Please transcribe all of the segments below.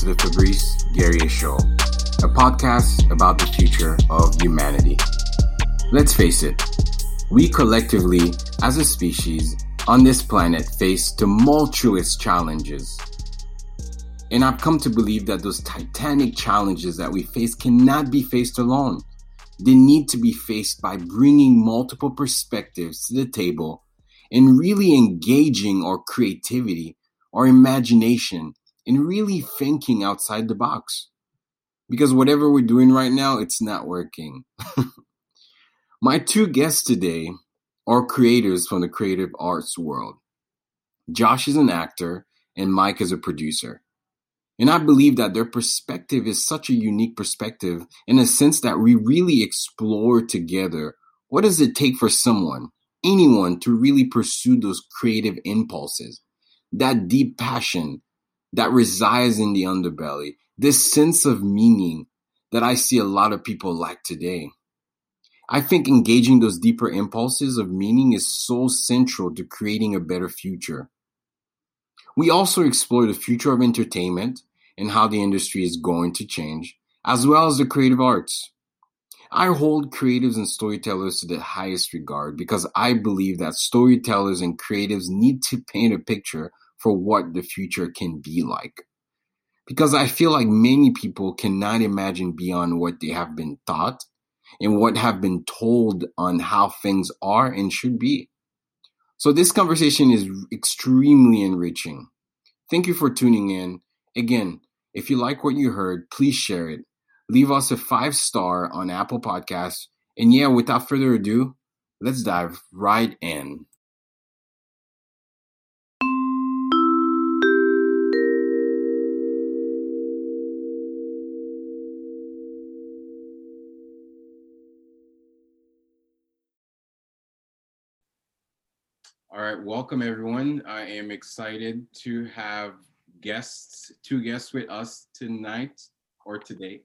to the Fabrice Guerrier Show, a podcast about the future of humanity. Let's face it, we collectively, as a species, on this planet face tumultuous challenges. And I've come to believe that those titanic challenges that we face cannot be faced alone. They need to be faced by bringing multiple perspectives to the table and really engaging our creativity, our imagination, and really thinking outside the box. Because whatever we're doing right now, it's not working. My two guests today are creators from the creative arts world. Josh is an actor and Mike is a producer. And I believe that their perspective is such a unique perspective in a sense that we really explore together what does it take for someone, anyone, to really pursue those creative impulses, that deep passion that resides in the underbelly, this sense of meaning that I see a lot of people lack today. I think engaging those deeper impulses of meaning is so central to creating a better future. We also explore the future of entertainment and how the industry is going to change, as well as the creative arts. I hold creatives and storytellers to the highest regard because I believe that storytellers and creatives need to paint a picture for what the future can be like. Because I feel like many people cannot imagine beyond what they have been taught and what have been told on how things are and should be. So this conversation is extremely enriching. Thank you for tuning in. Again, if you like what you heard, please share it. Leave us a five star on Apple Podcasts. And yeah, without further ado, let's dive right in. All right, welcome everyone. I am excited to have guests, two guests with us tonight or today.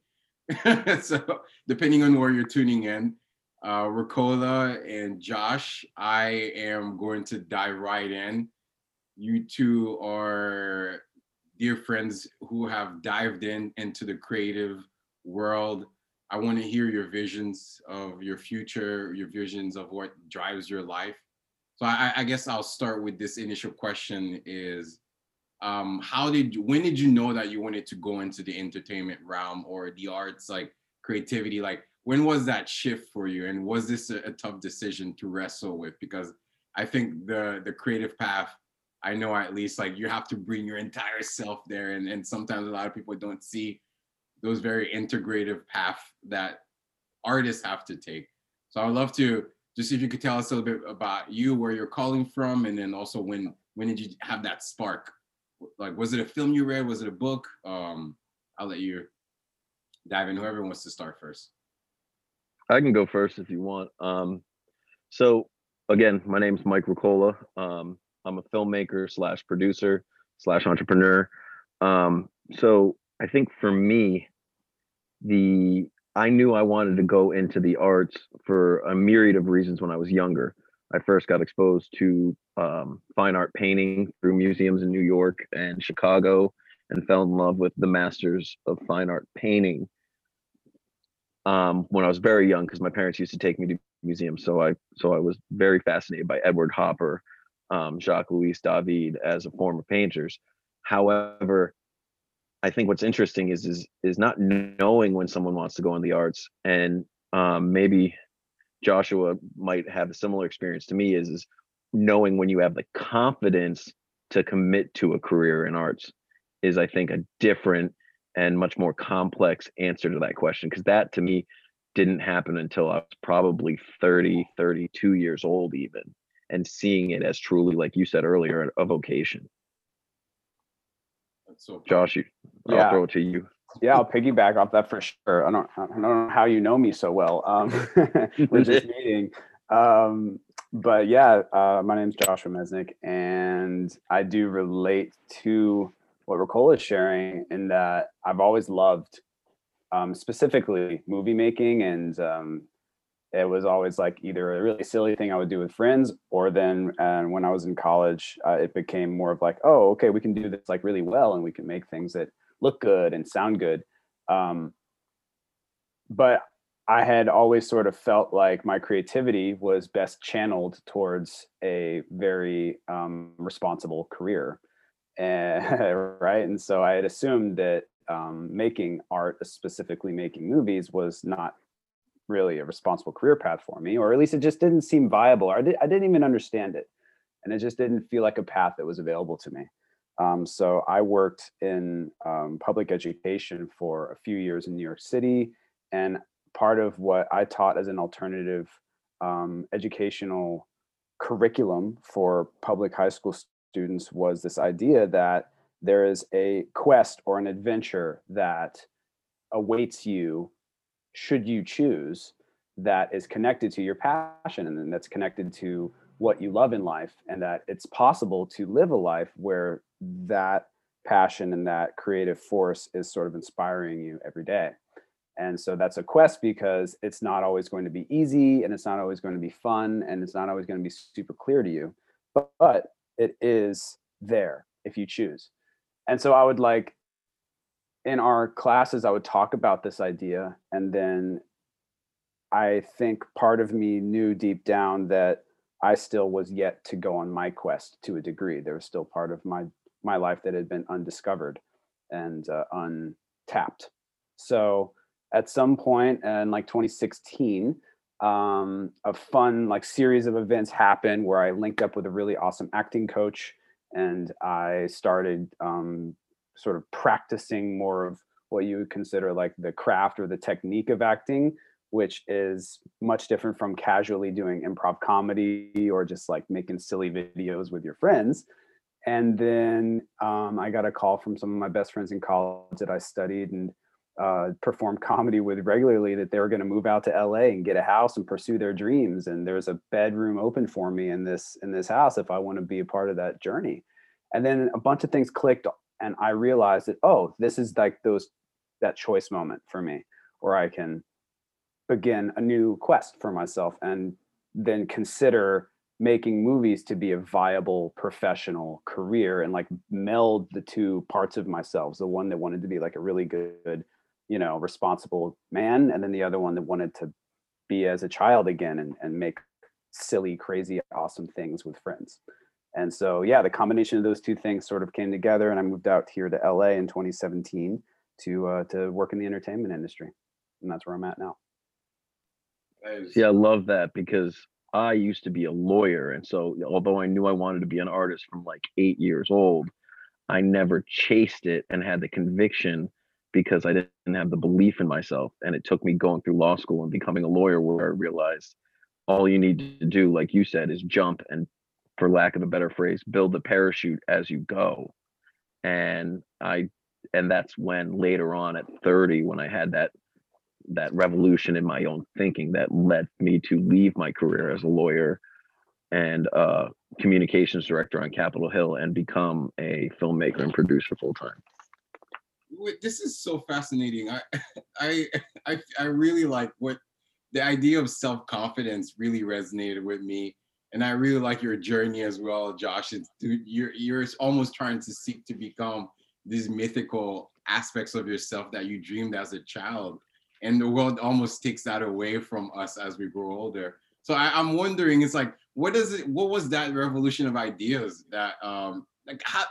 so, depending on where you're tuning in, uh, Rekola and Josh, I am going to dive right in. You two are dear friends who have dived in into the creative world. I want to hear your visions of your future, your visions of what drives your life so I, I guess I'll start with this initial question: Is um, how did you, when did you know that you wanted to go into the entertainment realm or the arts, like creativity? Like when was that shift for you, and was this a, a tough decision to wrestle with? Because I think the the creative path I know at least like you have to bring your entire self there, and and sometimes a lot of people don't see those very integrative path that artists have to take. So I'd love to just if you could tell us a little bit about you, where you're calling from, and then also when when did you have that spark? Like, was it a film you read? Was it a book? Um, I'll let you dive in. Whoever wants to start first. I can go first if you want. Um, so again, my name is Mike Rekola. Um, I'm a filmmaker slash producer slash entrepreneur. Um, so I think for me, the I knew I wanted to go into the arts for a myriad of reasons when I was younger. I first got exposed to um, fine art painting through museums in New York and Chicago and fell in love with the masters of fine art painting um, when I was very young because my parents used to take me to museums. So I so I was very fascinated by Edward Hopper, um, Jacques Louis David as a form of painters. However, I think what's interesting is is is not knowing when someone wants to go in the arts, and um, maybe Joshua might have a similar experience to me. Is is knowing when you have the confidence to commit to a career in arts is I think a different and much more complex answer to that question because that to me didn't happen until I was probably 30, 32 years old even and seeing it as truly like you said earlier a vocation. So Josh, I'll yeah. throw it to you. Yeah, I'll piggyback off that for sure. I don't, I don't know how you know me so well um, with this meeting. Um, but yeah, uh, my name is Joshua Mesnik, and I do relate to what Rekola is sharing in that I've always loved um, specifically movie making and um, it was always like either a really silly thing I would do with friends, or then and when I was in college, uh, it became more of like, oh, okay, we can do this like really well, and we can make things that look good and sound good. Um, but I had always sort of felt like my creativity was best channeled towards a very um, responsible career, and, right? And so I had assumed that um, making art, specifically making movies, was not really a responsible career path for me, or at least it just didn't seem viable. Or I, did, I didn't even understand it, and it just didn't feel like a path that was available to me. Um, so I worked in um, public education for a few years in New York City, and part of what I taught as an alternative um, educational curriculum for public high school students was this idea that there is a quest or an adventure that awaits you should you choose that is connected to your passion and that's connected to what you love in life and that it's possible to live a life where that passion and that creative force is sort of inspiring you every day. And so that's a quest because it's not always going to be easy and it's not always going to be fun and it's not always going to be super clear to you but, but it is there if you choose. And so i would like in our classes i would talk about this idea and then i think part of me knew deep down that i still was yet to go on my quest to a degree. There was still part of my my life that had been undiscovered and uh, untapped. So at some point in like 2016 um, a fun like series of events happened where i linked up with a really awesome acting coach and i started um, sort of practicing more of what you would consider like the craft or the technique of acting which is much different from casually doing improv comedy or just like making silly videos with your friends. And then um, i got a call from some of my best friends in college that i studied and uh, performed comedy with regularly that they were going to move out to la and get a house and pursue their dreams. And there's a bedroom open for me in this in this house if i want to be a part of that journey. And then a bunch of things clicked and I realized that oh, this is like those that choice moment for me, where I can begin a new quest for myself and then consider making movies to be a viable professional career and like meld the two parts of myself the one that wanted to be like a really good you know responsible man and then the other one that wanted to be as a child again and, and make silly crazy awesome things with friends and so, yeah, the combination of those two things sort of came together, and I moved out here to LA in 2017 to uh, to work in the entertainment industry, and that's where I'm at now. Yeah, I love that because I used to be a lawyer, and so although I knew I wanted to be an artist from like eight years old, I never chased it and had the conviction because I didn't have the belief in myself. And it took me going through law school and becoming a lawyer where I realized all you need to do, like you said, is jump and for lack of a better phrase, build the parachute as you go. And I and that's when later on at 30 when I had that that revolution in my own thinking that led me to leave my career as a lawyer and communications director on Capitol Hill and become a filmmaker and producer full time. This is so fascinating. I, I, I, I really like what the idea of self confidence really resonated with me and I really like your journey as well, Josh. It's, you're you're almost trying to seek to become these mythical aspects of yourself that you dreamed as a child, and the world almost takes that away from us as we grow older. So I, am wondering, it's like, what does it? What was that revolution of ideas that, um, like, how,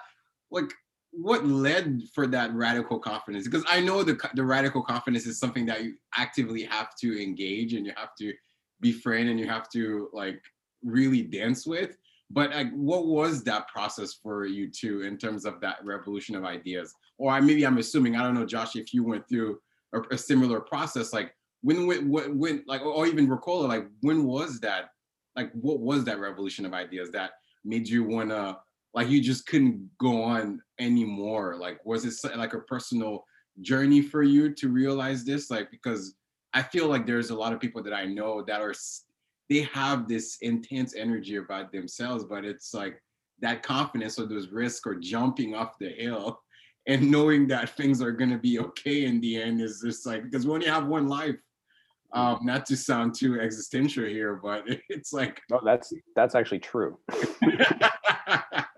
like, what led for that radical confidence? Because I know the the radical confidence is something that you actively have to engage and you have to befriend and you have to like really dance with but like what was that process for you too in terms of that revolution of ideas? Or maybe i'm assuming i don't know josh if you went through a, a similar process like when when when like or even Rekola like when was that like what was that revolution of ideas that made you want to like you just couldn't go on anymore? Like was it like a personal journey for you to realize this? Like because i feel like there's a lot of people that i know that are they have this intense energy about themselves, but it's like that confidence or those risks or jumping off the hill and knowing that things are going to be okay in the end is just like because we only have one life Um, not to sound too existential here, but it's like no, that's that's actually true.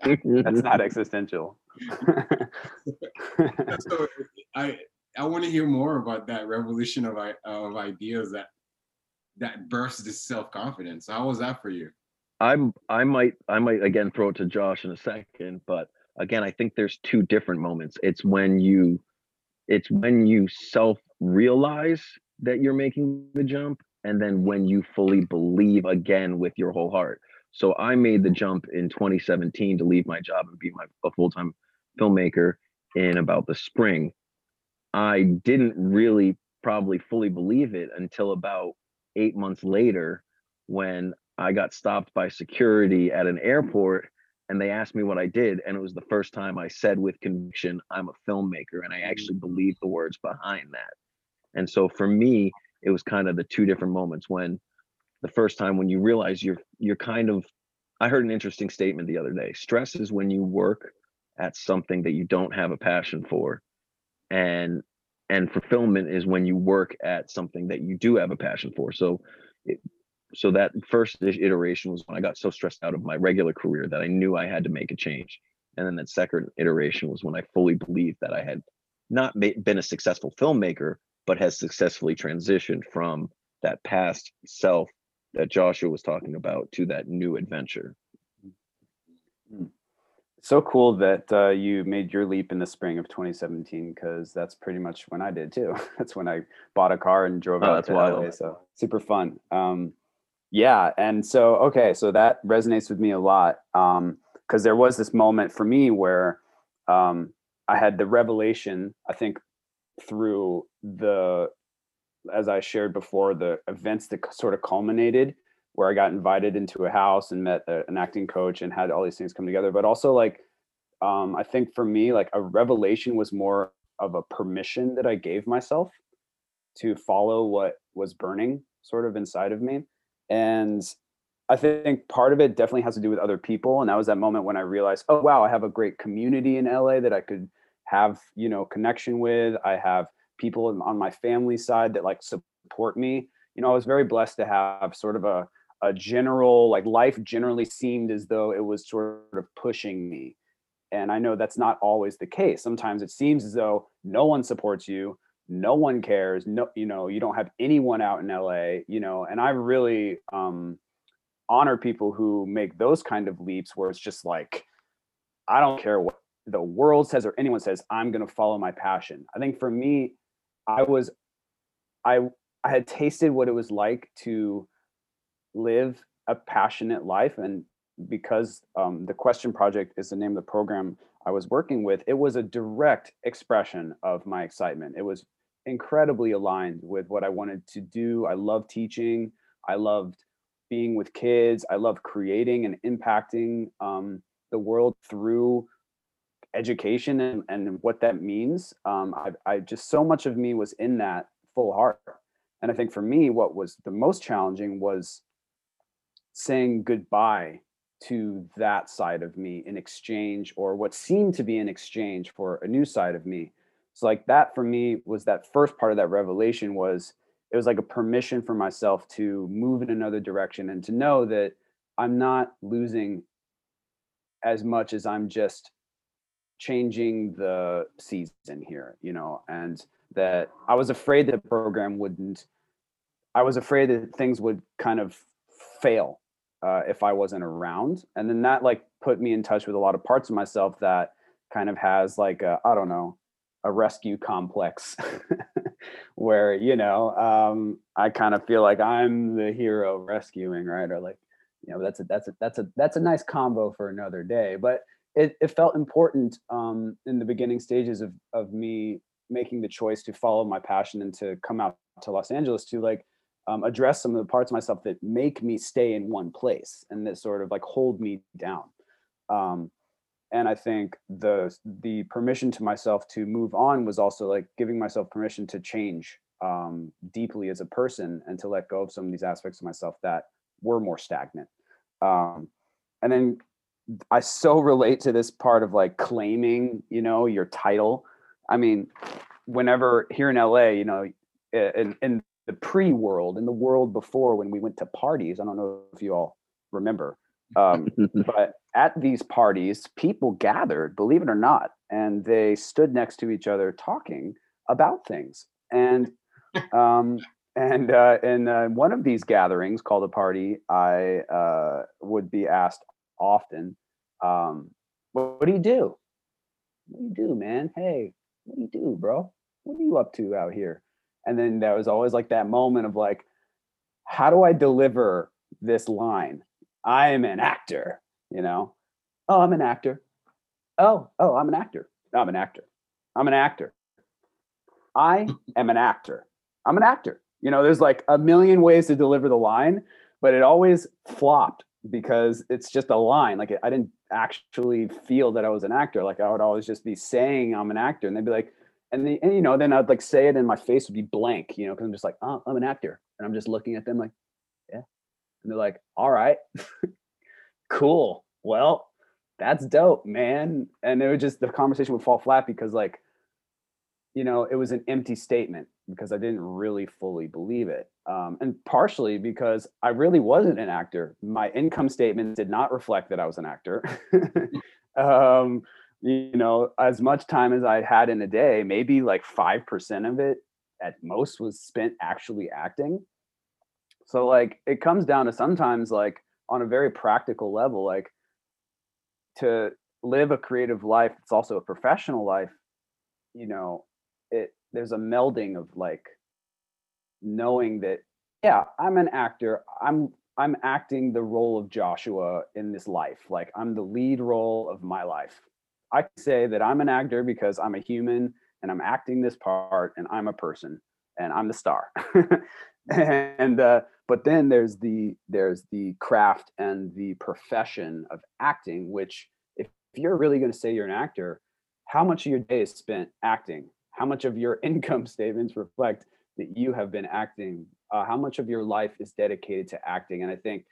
that's not existential. so I I want to hear more about that revolution of of ideas that that burst this self confidence. How was that for you? I'm I might I might again throw it to Josh in a second, but again I think there's two different moments. It's when you it's when you self realize that you're making the jump and then when you fully believe again with your whole heart. So I made the jump in 2017 to leave my job and be my a full-time filmmaker in about the spring. I didn't really probably fully believe it until about 8 months later when I got stopped by security at an airport and they asked me what I did. And it was the first time I said with conviction, I'm a filmmaker. And I actually mm. believed the words behind that. And so for me, it was kind of the two different moments when the first time when you realize you're you're kind of I heard an interesting statement the other day. Stress is when you work at something that you don't have a passion for. And and fulfillment is when you work at something that you do have a passion for. So it, so that first iteration was when I got so stressed out of my regular career that I knew I had to make a change. And then that second iteration was when I fully believed that I had not been a successful filmmaker, but has successfully transitioned from that past self that Joshua was talking about to that new adventure. Hmm. So cool that uh, you made your leap in the spring of 2017 because that's pretty much when I did too. that's when I bought a car and drove oh, out to wild. LA. So super fun. Um, yeah and so okay so that resonates with me a lot um because there was this moment for me where um i had the revelation i think through the as i shared before the events that sort of culminated where i got invited into a house and met a, an acting coach and had all these things come together but also like um i think for me like a revelation was more of a permission that i gave myself to follow what was burning sort of inside of me and I think part of it definitely has to do with other people. And that was that moment when I realized, oh, wow, I have a great community in LA that I could have, you know, connection with. I have people on my family side that like support me. You know, I was very blessed to have sort of a, a general, like life generally seemed as though it was sort of pushing me. And I know that's not always the case. Sometimes it seems as though no one supports you no one cares no you know you don't have anyone out in la you know and i really um honor people who make those kind of leaps where it's just like i don't care what the world says or anyone says i'm going to follow my passion i think for me i was i i had tasted what it was like to live a passionate life and because um, the question project is the name of the program i was working with it was a direct expression of my excitement it was incredibly aligned with what I wanted to do. I love teaching. I loved being with kids. I love creating and impacting um, the world through education and, and what that means. Um, I, I just so much of me was in that full heart. And I think for me, what was the most challenging was saying goodbye to that side of me in exchange or what seemed to be an exchange for a new side of me. So like that for me was that first part of that revelation was it was like a permission for myself to move in another direction and to know that I'm not losing as much as I'm just changing the season here, you know, and that I was afraid that the program wouldn't I was afraid that things would kind of fail uh, if I wasn't around. And then that like put me in touch with a lot of parts of myself that kind of has like I don't know a rescue complex where you know um, i kind of feel like i'm the hero rescuing right or like you know that's a that's a that's a that's a nice combo for another day but it, it felt important um, in the beginning stages of of me making the choice to follow my passion and to come out to los angeles to like um, address some of the parts of myself that make me stay in one place and that sort of like hold me down. Um, and i think the the permission to myself to move on was also like giving myself permission to change um, deeply as a person and to let go of some of these aspects of myself that were more stagnant. Um, and then i so relate to this part of like claiming you know your title. I mean whenever here in la you know in, in the pre-world and the world before when we went to parties. I don't know if you all remember, um, but at these parties, people gathered, believe it or not, and they stood next to each other talking about things. And um, and uh, in uh, one of these gatherings called a party, I uh, would be asked often, um, what, what do you do? What do you do, man? Hey, what do you do, bro? What are you up to out here? And then there was always like that moment of like, how do I deliver this line? I am an actor, you know? Oh, I'm an actor. Oh, oh, I'm an actor. I'm an actor. I'm an actor. I am an actor. I'm an actor. You know, there's like a million ways to deliver the line, but it always flopped because it's just a line. Like I didn't actually feel that I was an actor. Like I would always just be saying I'm an actor, and they'd be like, and, the, and you know, then I'd like say it, and my face would be blank, you know, because I'm just like, oh, I'm an actor, and I'm just looking at them like, yeah, and they're like, all right, cool, well, that's dope, man, and it would just the conversation would fall flat because like, you know, it was an empty statement because I didn't really fully believe it. Um, and partially because I really wasn't an actor. My income statement did not reflect that I was an actor. um, you know, as much time as I had in a day, maybe like 5% of it at most was spent actually acting. So, like, it comes down to sometimes, like, on a very practical level, like, to live a creative life, it's also a professional life, you know, it there's a melding of like knowing that yeah i'm an actor i'm i'm acting the role of joshua in this life like i'm the lead role of my life i say that i'm an actor because i'm a human and i'm acting this part and i'm a person and i'm the star. And uh, but then there's the there's the craft and the profession of acting which if, if you're really going to say you're an actor how much of your day is spent acting? How much of your income statements reflect that you have been acting? Uh, how much of your life is dedicated to acting? And i think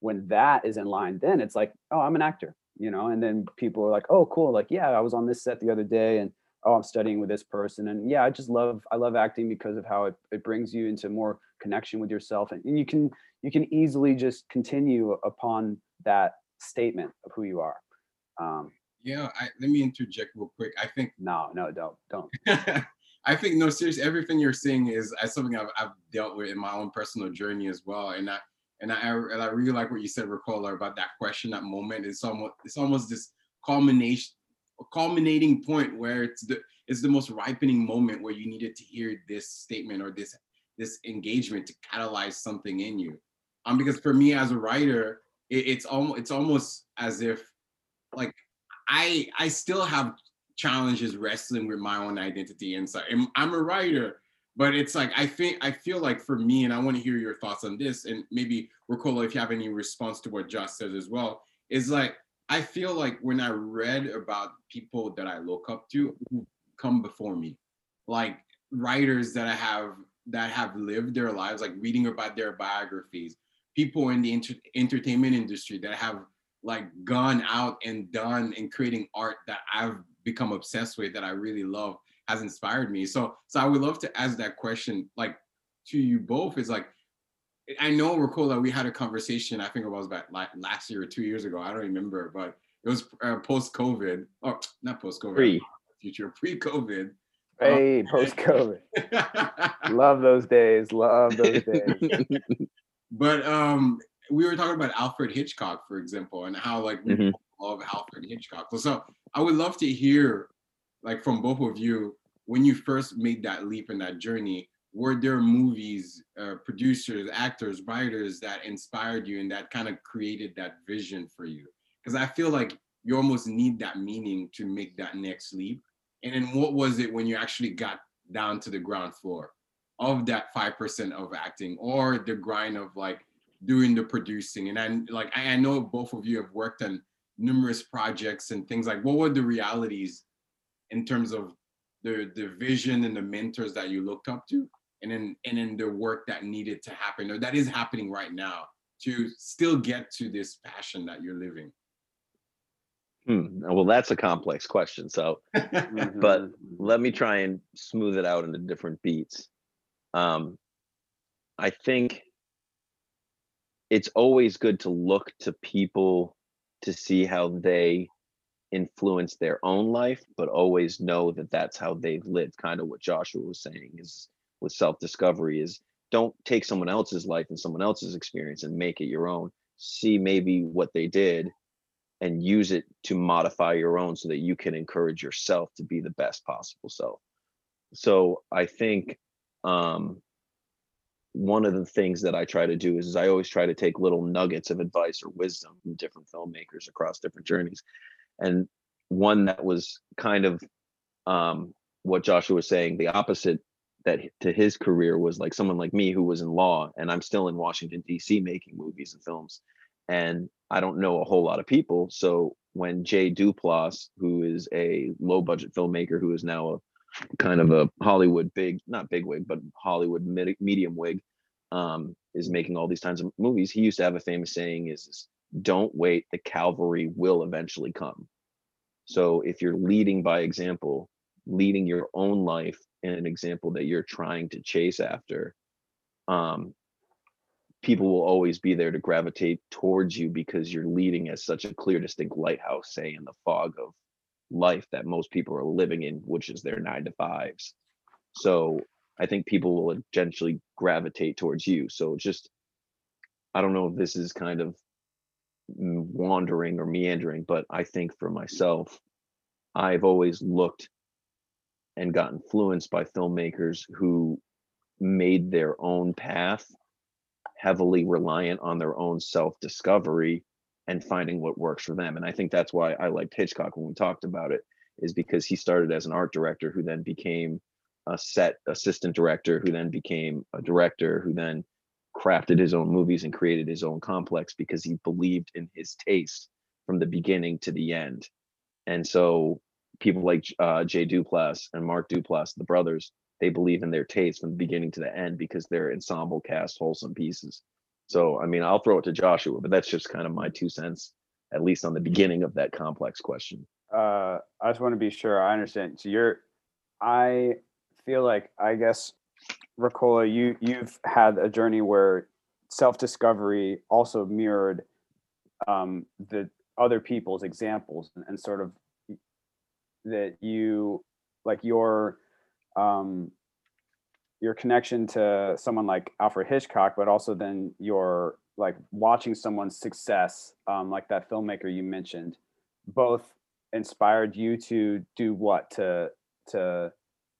when that is in line then it's like oh i'm an actor you know and then people are like oh cool like yeah i was on this set the other day and oh i'm studying with this person and yeah i just love i love acting because of how it, it brings you into more connection with yourself and, and you can you can easily just continue upon that statement of who you are um, yeah, I, let me interject real quick. I think no, no, don't, don't. I think no, seriously, everything you're saying is, is something I've, I've, dealt with in my own personal journey as well. And I and I and I really like what you said, Rekola, about that question, that moment. It's almost it's almost this culmination, culminating point where it's the it's the most ripening moment where you needed to hear this statement or this this engagement to catalyze something in you. Um, because for me as a writer, it, it's almost it's almost as if like I I still have challenges wrestling with my own identity inside. I'm a writer, but it's like I think I feel like for me, and I want to hear your thoughts on this, and maybe Rekola, if you have any response to what Josh says as well, is like I feel like when I read about people that I look up to who come before me, like writers that I have that have lived their lives, like reading about their biographies, people in the inter- entertainment industry that have like gone out and done and creating art that I've become obsessed with that I really love has inspired me. So so I would love to ask that question like to you both is like I know Rekola we had a conversation I think it was about like last year or two years ago I don't remember but it was uh, post COVID or not post COVID pre future pre COVID hey um, post COVID love those days love those days but um we were talking about Alfred Hitchcock, for example, and how like we mm-hmm. love Alfred Hitchcock. So I would love to hear, like from both of you, when you first made that leap in that journey, were there movies, uh, producers, actors, writers that inspired you and that kind of created that vision for you? Because I feel like you almost need that meaning to make that next leap. And then what was it when you actually got down to the ground floor of that 5% of acting or the grind of like doing the producing and I like I know both of you have worked on numerous projects and things like what were the realities in terms of the the vision and the mentors that you looked up to and then and then the work that needed to happen or that is happening right now to still get to this passion that you're living? Hmm. well that's a complex question so but let me try and smooth it out into different beats. Um I think it's always good to look to people to see how they influence their own life, but always know that that's how they've lived. Kind of what Joshua was saying is with self discovery is don't take someone else's life and someone else's experience and make it your own. See maybe what they did and use it to modify your own so that you can encourage yourself to be the best possible self. So I think um, one of the things that I try to do is, is I always try to take little nuggets of advice or wisdom from different filmmakers across different journeys. And one that was kind of um, what Joshua was saying, the opposite that to his career was like someone like me who was in law and I'm still in Washington DC making movies and films and I don't know a whole lot of people so when Jay Duplass who is a low budget filmmaker who is now a kind of a Hollywood big, not big wig, but Hollywood medium wig, um, is making all these kinds of movies. He used to have a famous saying: "Is, is don't wait, the cavalry will eventually come." So if you're leading by example, leading your own life in an example that you're trying to chase after, um, people will always be there to gravitate towards you because you're leading as such a clear, distinct lighthouse, say in the fog of life that most people are living in, which is their nine to fives. So I think people will eventually gravitate towards you. So just, I don't know if this is kind of wandering or meandering, but I think for mm. myself, I've always looked and got influenced by filmmakers who made their own path heavily reliant on their own self discovery and finding what works for them. And I think that's why I liked Hitchcock when we talked about it, is because he started as an art director who then became a set assistant director, who then became a director, who then crafted his own movies and created his own complex because he believed in his taste from the beginning to the end. And so people like uh, Jay Duplass and Mark Duplass, the brothers, they believe in their taste from the beginning to the end because they're ensemble cast, wholesome pieces. So, I mean, I'll throw it to Joshua, but that's just kind of my two cents, at least on the beginning of that complex question. Uh, I just want to be sure I understand. So you're, I feel like, I guess, Rekola, you you've had a journey where self-discovery also mirrored um, the other people's examples and, and sort of that you like your um, your connection to someone like Alfred Hitchcock, but also then your like watching someone's success, um, like that filmmaker you mentioned, both inspired you to do what? To to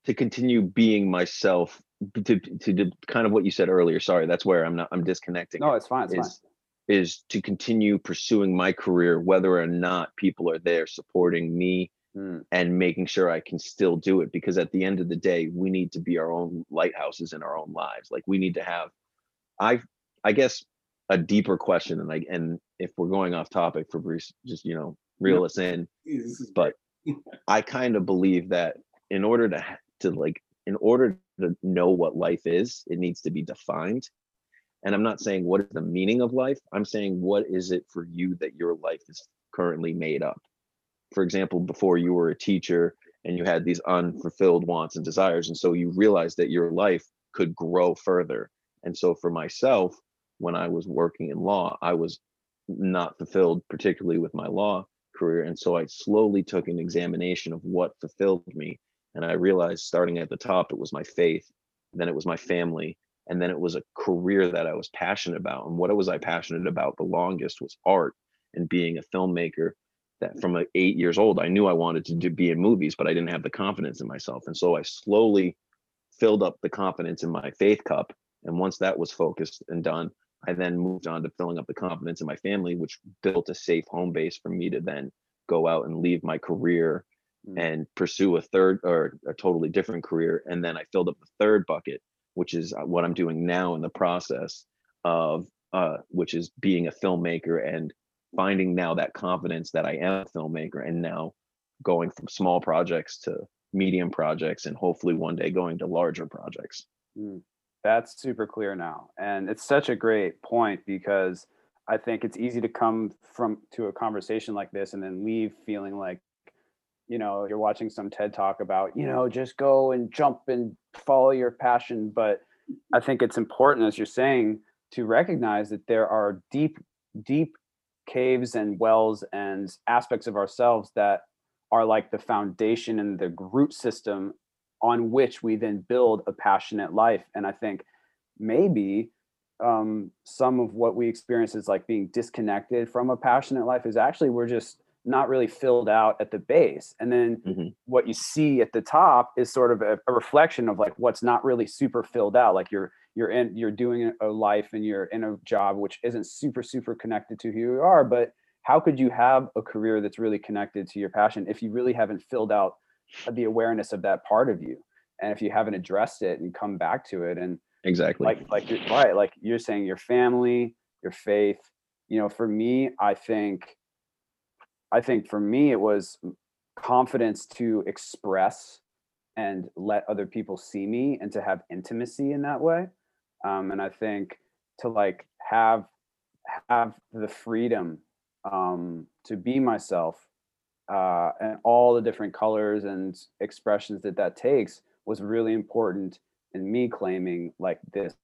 to continue being myself to, to, to kind of what you said earlier sorry that's where i'm not i'm disconnecting no it's fine it's is, fine. is to continue pursuing my career whether or not people are there supporting me mm. and making sure I can still do it because at the end of the day, we need to be our own lighthouses in our own lives. Like we need to have, I, I guess, a deeper question. And like, and if we're going off topic, Fabrice, just you know, reel us in. But I kind of believe that in order to to like, in order to know what life is, it needs to be defined. And I'm not saying what is the meaning of life. I'm saying what is it for you that your life is currently made up for example, before you were a teacher and you had these unfulfilled wants and desires. And so you realized that your life could grow further. And so for myself, when I was working in law, I was not fulfilled, particularly with my law career. And so I slowly took an examination of what fulfilled me. And I realized starting at the top, it was my faith, then it was my family, and then it was a career that I was passionate about. And what was I passionate about the longest was art and being a filmmaker that from eight years old, I knew I wanted to do, be in movies, but I didn't have the confidence in myself. And so I slowly filled up the confidence in my faith cup. And once that was focused and done, I then moved on to filling up the confidence in my family, which built a safe home base for me to then go out and leave my career mm. and pursue a third or a totally different career. And then I filled up the third bucket, which is uh, what I'm doing now in the process of, uh, which is being a filmmaker and finding now that confidence that I am a filmmaker and now going from small projects to medium projects and hopefully one day going to larger projects. Mm, that's super clear now. And it's such a great point because I think it's easy to come from to a conversation like this and then leave feeling like you know you're watching some TED talk about, you know, just go and jump and follow your passion, but I think it's important, as you're saying, to recognize that there are deep, deep caves and wells and aspects of ourselves that are like the foundation and the root system on which we then build a passionate life. And I think maybe um, some of what we experience is like being disconnected from a passionate life is actually we're just not really filled out at the base and then mm-hmm. what you see at the top is sort of a, a, reflection of like what's not really super filled out like you're you're in you're doing a life and you're in a job which isn't super super connected to who you are but how could you have a career that's really connected to your passion if you really haven't filled out the awareness of that part of you? And if you haven't addressed it and come back to it and exactly. like like you're right like you're saying your family your faith. You know for me i think i think for me it was confidence to express and let other people see me and to have intimacy in that way um, and i think to like have have the freedom um, to be myself uh, and all the different colors and expressions that that takes was really important in me claiming like this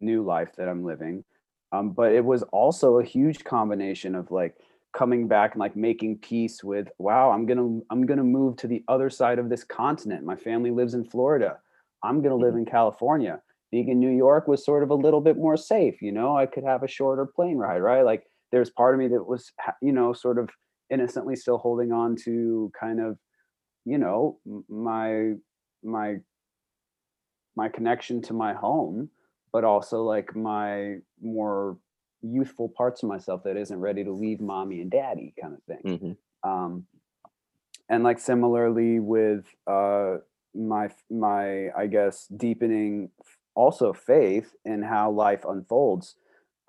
new life that I'm living. Um, but it was also a huge combination of like coming back and like making peace with wow i'm gonna i'm gonna move to the other side of this continent. My family lives in florida. I'm gonna live mm-hmm. in california. Being in new york was sort of a little bit more safe you know? I could have a shorter plane ride right? Like there's part of me that was you know sort of innocently still holding on to kind of you know my my my connection to my home but also like my more youthful parts of myself that isn't ready to leave mommy and daddy kind of thing mm-hmm. um, and like similarly with uh, my my i guess deepening also faith in how life unfolds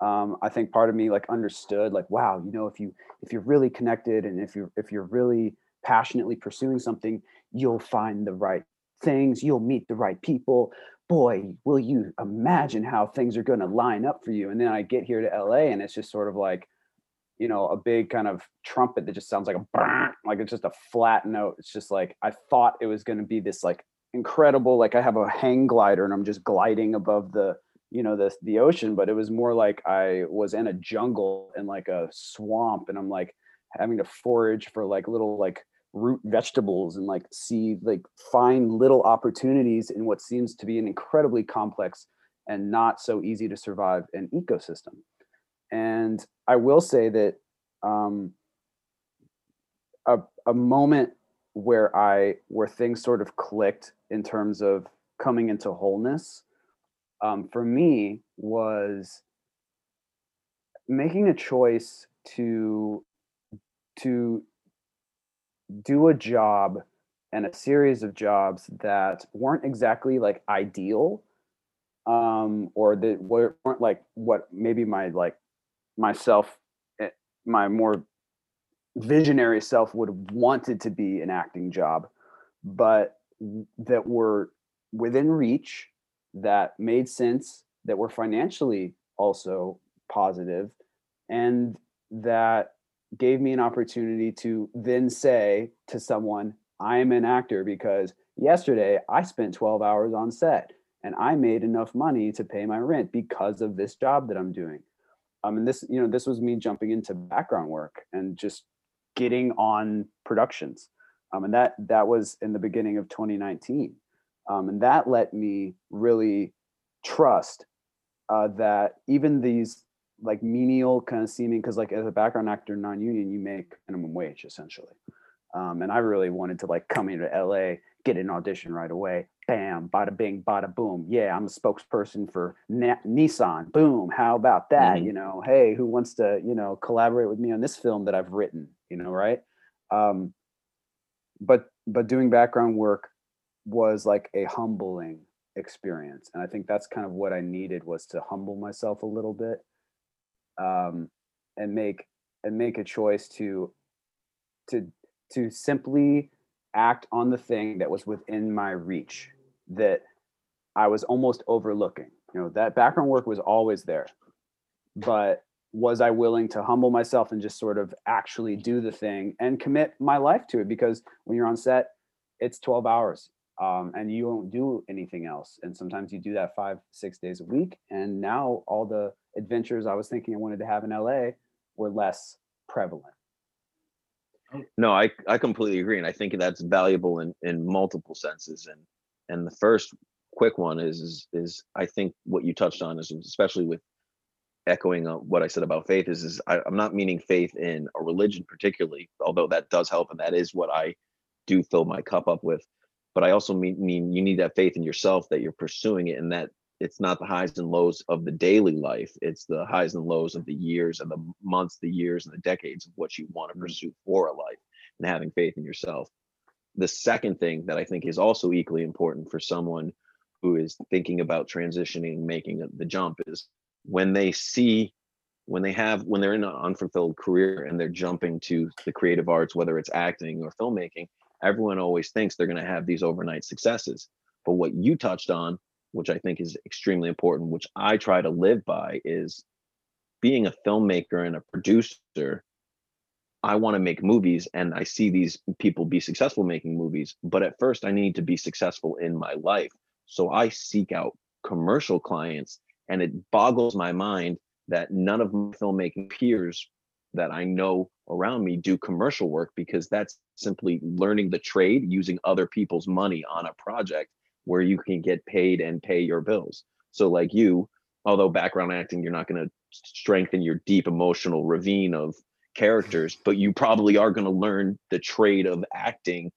um, i think part of me like understood like wow you know if you if you're really connected and if you're if you're really passionately pursuing something you'll find the right things, you'll meet the right people. Boy, will you imagine how things are going to line up for you. And then I get here to LA and it's just sort of like, you know, a big kind of trumpet that just sounds like a like it's just a flat note. It's just like I thought it was going to be this like incredible, like I have a hang glider and I'm just gliding above the, you know, the the ocean, but it was more like I was in a jungle and like a swamp and I'm like having to forage for like little like root vegetables and like see like find little opportunities in what seems to be an incredibly complex and not so easy to survive an ecosystem. And i will say that um, a, a moment where i where things sort of clicked in terms of coming into wholeness um, for me was making a choice to to do a job and a series of jobs that weren't exactly like ideal um or that weren't like what maybe my like myself eh, my more visionary self would have wanted to be an acting job but that were within reach that made sense that were financially also positive and that gave me an opportunity to then say to someone, I am an actor because yesterday I spent 12 hours on set and I made enough money to pay my rent because of this job that I'm doing. Um, and this, you know, this was me jumping into background work and just getting on productions. Um, and that that was in the beginning of 2019. Um, and that let me really trust uh, that even these like menial kind of seeming because like as a background actor non-union you make minimum wage essentially. Um, and i really wanted to like come into la get an audition right away. Bam bada bing bada boom. Yeah i'm a spokesperson for Na- nissan. Boom how about that? Mm-hmm. you know hey who wants to you know collaborate with me on this film that i've written? You know right? Um, but but doing background work was like a humbling experience and i think that's kind of what i needed was to humble myself a little bit um, and make and make a choice to to to simply act on the thing that was within my reach that I was almost overlooking. You know, that background work was always there. But was I willing to humble myself and just sort of actually do the thing and commit my life to it? Because when you're on set, it's 12 hours um, and you don't do anything else. And sometimes you do that five, six days a week. And now all the adventures I was thinking I wanted to have in LA were less prevalent. No, I, I completely agree. And I think that's valuable in, in multiple senses. And and the first quick one is is, is I think what you touched on is especially with echoing what I said about faith is is I, I'm not meaning faith in a religion particularly, although that does help and that is what I do fill my cup up with but I also mean, mean you need that faith in yourself that you're pursuing it and that it's not the highs and lows of the daily life. It's the highs and lows of the years and the months, the years and the decades of what you want to mm-hmm. pursue for a life and having faith in yourself. The second thing that I think is also equally important for someone who is thinking about transitioning, making the jump is when they see when they have when they're in an unfulfilled career and they're jumping to the creative arts whether it's acting or filmmaking everyone always thinks they're going to have these overnight successes. But what you touched on, which I think is extremely important, which I try to live by, is being a filmmaker and a producer. I want to make movies and I see these people be successful making movies, but at first I need to be successful in my life. So I seek out commercial clients and it boggles my mind that none of my filmmaking peers that I know around me do commercial work because that's simply learning the trade using other people's money on a project where you can get paid and pay your bills. So, like you, although background acting, you're not going to strengthen your deep emotional ravine of characters, but you probably are going to learn the trade of acting,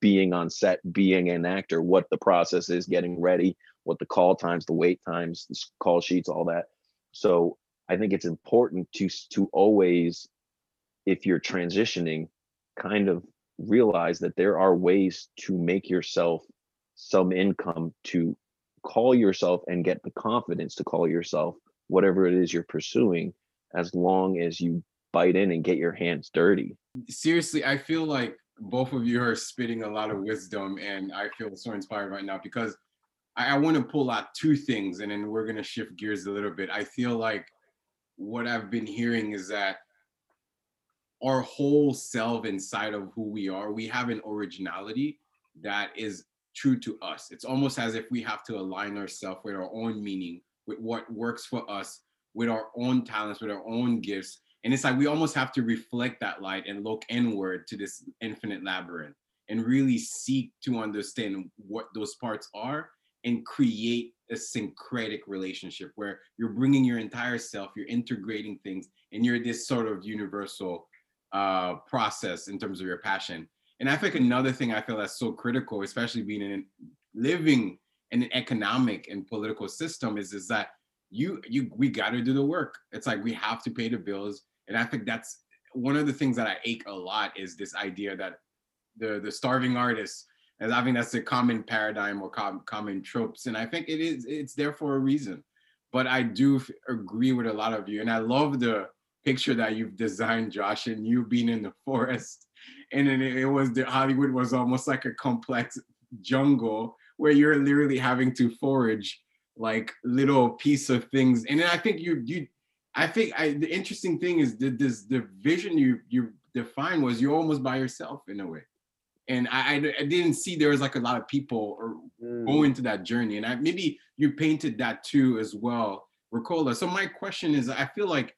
being on set, being an actor, what the process is, getting ready, what the call times, the wait times, the call sheets, all that. So, I think it's important to to always, if you're transitioning, kind of realize that there are ways to make yourself some income to call yourself and get the confidence to call yourself whatever it is you're pursuing as long as you bite in and get your hands dirty. Seriously, I feel like both of you are spitting a lot of wisdom and I feel so inspired right now because I, I want to pull out two things and then we're going to shift gears a little bit. I feel like what I've been hearing is that our whole self inside of who we are, we have an originality that is true to us. It's almost as if we have to align ourselves with our own meaning, with what works for us, with our own talents, with our own gifts. And it's like we almost have to reflect that light and look inward to this infinite labyrinth and really seek to understand what those parts are and create a syncretic relationship where you're bringing your entire self, you're integrating things, and you're this sort of universal uh, process in terms of your passion. And I think another thing I feel that's so critical, especially being in living in an economic and political system, is is that you you we got to do the work. It's like we have to pay the bills, and I think that's one of the things that I ache a lot is this idea that the the starving artist as I think that's the common paradigm or com- common tropes, and I think it is it's there for a reason. But I do f- agree with a lot of you, and I love the picture that you've designed, Josh, and you being in the forest, and then it, it was the Hollywood was almost like a complex jungle where you're literally having to forage like little piece of things, and then I think you you I think I, the interesting thing is that this the vision you you define was you're almost by yourself in a way and I, I, didn't see there was like a lot of people or mm. going to that journey and I, maybe you painted that too as well Rekola so my question is I feel like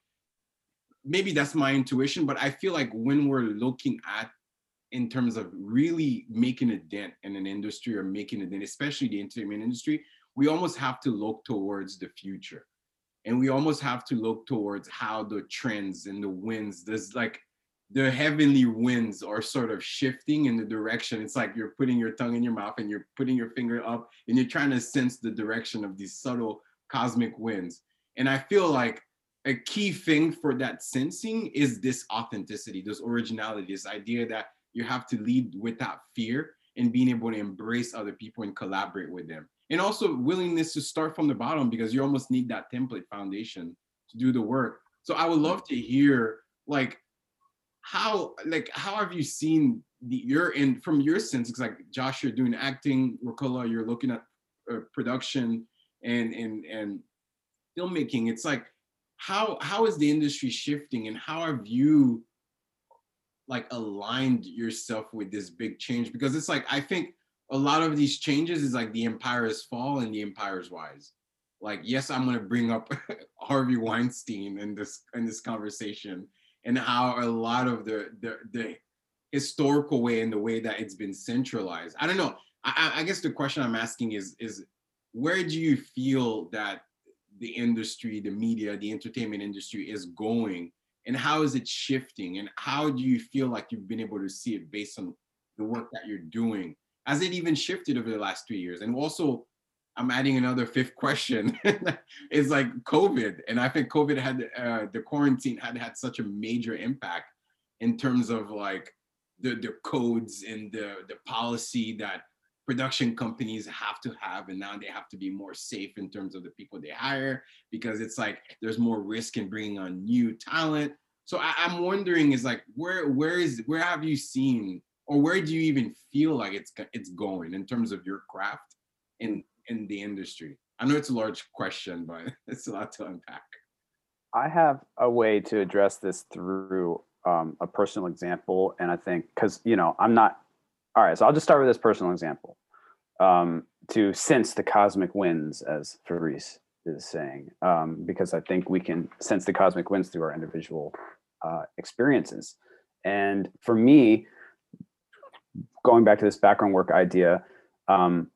maybe that's my intuition but I feel like when we're looking at in terms of really making a dent in an industry or making a dent especially the entertainment industry we almost have to look towards the future and we almost have to look towards how the trends and the winds there's like the heavenly winds are sort of shifting in the direction. It's like you're putting your tongue in your mouth and you're putting your finger up and you're trying to sense the direction of these subtle cosmic winds. And I feel like a key thing for that sensing is this authenticity, this originality, this idea that you have to lead without fear and being able to embrace other people and collaborate with them. And also willingness to start from the bottom because you almost need that template foundation to do the work. So I would love to hear like how like how have you seen the you're in from your sense it's like josh you're doing acting Rekola, you're looking at uh, production and and and filmmaking it's like how how is the industry shifting and how have you like aligned yourself with this big change because it's like i think a lot of these changes is like the empires fall and the empires rise. Like, yes, I'm gonna bring up Harvey Weinstein in this in this conversation and how a lot of the the, the historical way and the way that it's been centralized. I don't know. I, I guess the question I'm asking is is where do you feel that the industry, the media, the entertainment industry is going, and how is it shifting, and how do you feel like you've been able to see it based on the work that you're doing? Has it even shifted over the last three years? And also, I'm adding another fifth question. it's like COVID, and I think COVID had uh, the quarantine had had such a major impact in terms of like the the codes and the the policy that production companies have to have and now they have to be more safe in terms of the people they hire because it's like there's more risk in bringing on new talent so I, am wondering is like where where is where have you seen or where do you even feel like it's it's going in terms of your craft in in the industry i know it's a large question but it's a lot to unpack i have a way to address this through um, a personal example and i think because you know i'm not all right, so I'll just start with this personal example um, to sense the cosmic winds, as Fabrice is saying, um, because I think we can sense the cosmic winds through our individual uh, experiences. And for me, going back to this background work idea, um,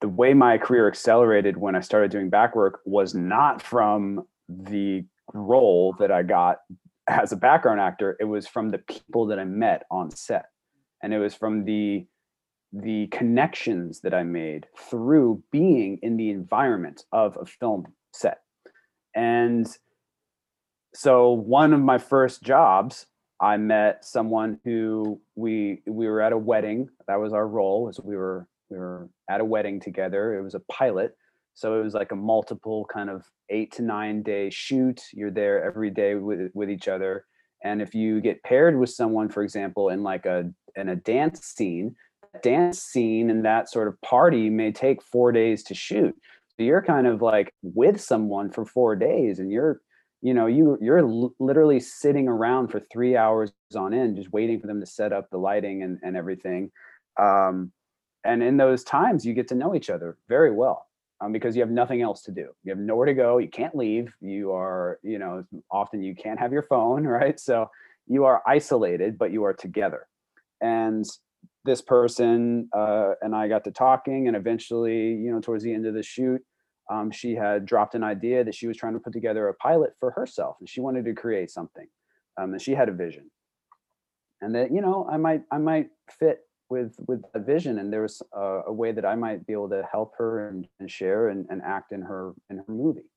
the way my career accelerated when I started doing back work was not from the role that I got as a background actor, it was from the people that I met on set and it was from the the connections that I made through being in the environment of a film set. And so one of my first jobs, I met someone who we we were at a wedding. That was our role. as we were we were at a wedding together. It was a pilot. So it was like a multiple kind of eight to nine day shoot. You're there every day with with each other. And if you get paired with someone, for example, in like a in a dance scene, dance scene and that sort of party may take four days to shoot. So you're kind of like with someone for four days, and you're, you know, you you're literally sitting around for three hours on end, just waiting for them to set up the lighting and and everything. Um, and in those times, you get to know each other very well um, because you have nothing else to do. You have nowhere to go. You can't leave. You are, you know, often you can't have your phone, right? So you are isolated, but you are together. And this person uh, and I got to talking, and eventually, you know, towards the end of the shoot, um, she had dropped an idea that she was trying to put together a pilot for herself, and she wanted to create something, um, and she had a vision, and that you know, I might, I might fit with with a vision. And there was a, a, way that i might be able to help her and, and share and, and, act in her in her movie.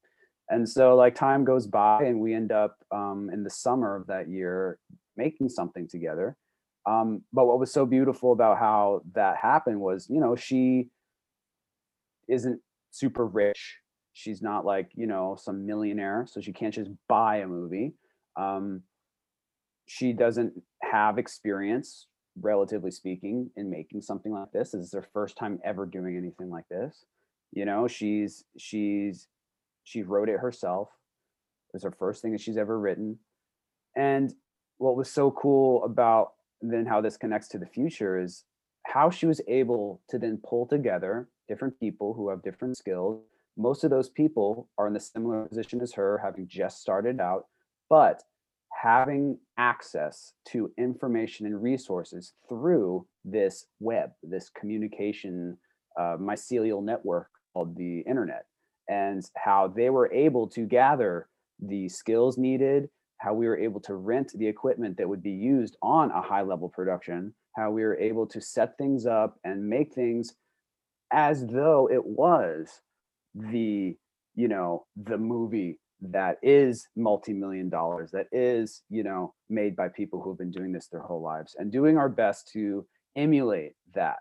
And so like time goes by and we end up um, in the summer of that year making something together. Um, but what was so beautiful about how that happened was you know she isn't super rich. She's not like you know some millionaire so she can't just buy a movie. Um, she doesn't have experience relatively speaking, in making something like this. This is her first time ever doing anything like this. You know, she's she's she wrote it herself. It was her first thing that she's ever written. And what was so cool about then how this connects to the future is how she was able to then pull together different people who have different skills. Most of those people are in the similar position as her, having just started out, but having access to information and resources through this web, this communication uh, mycelial network called the internet, and how they were able to gather the skills needed, how we were able to rent the equipment that would be used on a high level production, how we were able to set things up and make things as though it was the you know the movie that is multi-million dollars that is you know made by people who have been doing this their whole lives and doing our best to emulate that.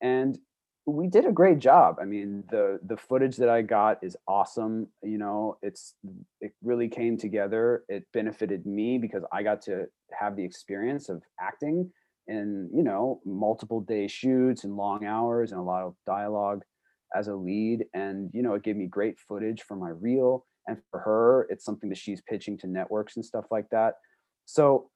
And we did a great job. I mean the the footage that i got is awesome you know it's it really came together. It benefited me because i got to have the experience of acting in you know multiple day shoots and long hours and a lot of dialogue as a lead. And you know it gave me great footage for my reel and for her it's something that she's pitching to networks and stuff like that so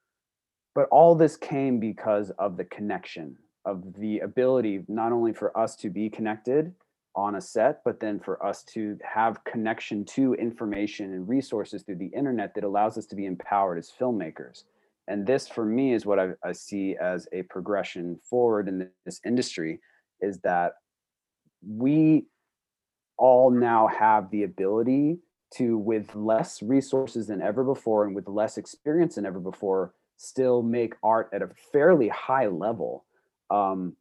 but all this came because of the connection of the ability not only for us to be connected on a set, but then for us to have connection to information and resources through the internet that allows us to be empowered as filmmakers. And this, for me, is what I, I see as a progression forward in this industry is that we all now have the ability to, with less resources than ever before and with less experience than ever before, still make art at a fairly high level. Um,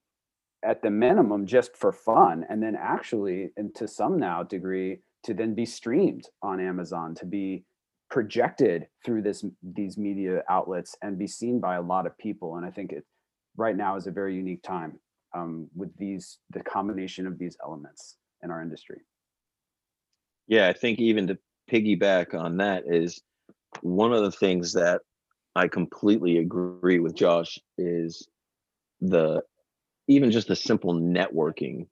at the minimum just for fun and then actually and to some now degree to then be streamed on amazon to be projected through this these media outlets and be seen by a lot of people and i think it right now is a very unique time um, with these the combination of these elements in our industry yeah i think even to piggyback on that is one of the things that i completely agree with josh is the even just the simple networking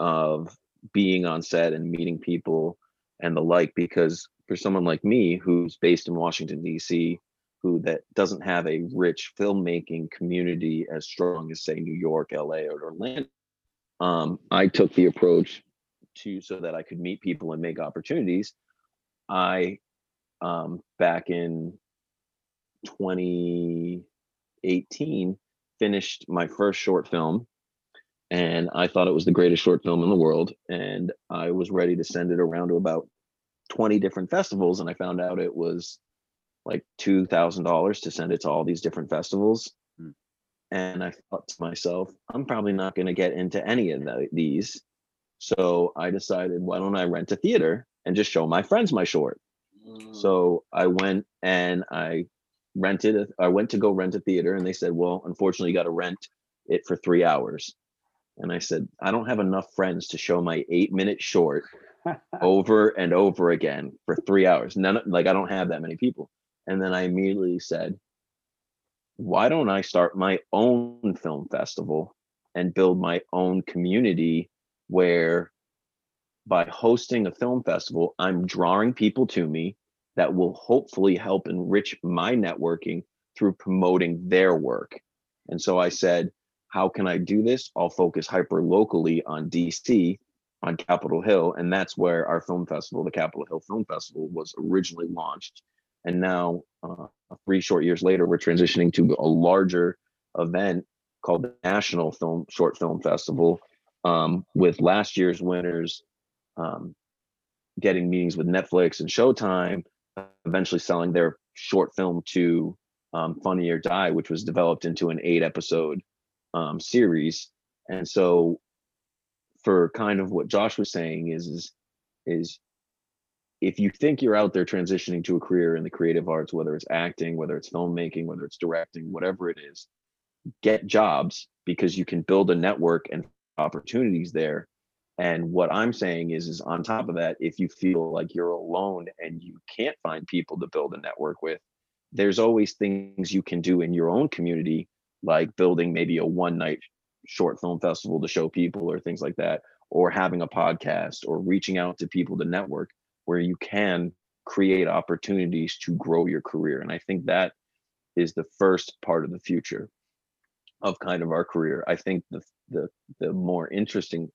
of being on set and meeting people and the like because for someone like me who's based in Washington D.C. who that doesn't have a rich filmmaking community as strong as say New York, L.A. or Orlando um, I took the approach to so that I could meet people and make opportunities I um, back in 2018 finished my first short film and I thought it was the greatest short film in the world. And I was ready to send it around to about 20 different festivals, and I found out it was like two thousand dollars to send it to all these different festivals. Hmm. And I thought to myself, I'm probably not going to get into any of the, these. So I decided, why don't I rent a theater and just show my friends my short? Mm. So I went and I rented. A, I went to go rent a theater, and they said, well, unfortunately, you got to rent it for three hours. And I said, I don't have enough friends to show my eight minute short over and over again for three hours. None like I don't have that many people. And then I immediately said, why don't I start my own film festival and build my own community where by hosting a film festival, I'm drawing people to me that will hopefully help enrich my networking through promoting their work. And so I said, how can I do this? I'll focus hyper locally on DC, on Capitol Hill. And that's where our film festival, the Capitol Hill Film Festival, was originally launched. And now, uh, three short years later, we're transitioning to a larger event called the National Film Short Film Festival, um, with last year's winners um, getting meetings with Netflix and Showtime, eventually selling their short film to um, Funny or Die, which was developed into an eight episode um, series. And so, for kind of what Josh was saying is is is if you think you're out there transitioning to a career in the creative arts, whether it's acting, whether it's filmmaking, whether it's directing, whatever it is, get jobs because you can build a network and opportunities there. And what I'm saying is, is on top of that, if you feel like you're alone and you can't find people to build a network with, there's always things you can do in your own community like building maybe a one night short film festival to show people or things like that or having a podcast or reaching out to people to network where you can create opportunities to grow your career and i think that is the first part of the future of kind of our career i think the the the more interesting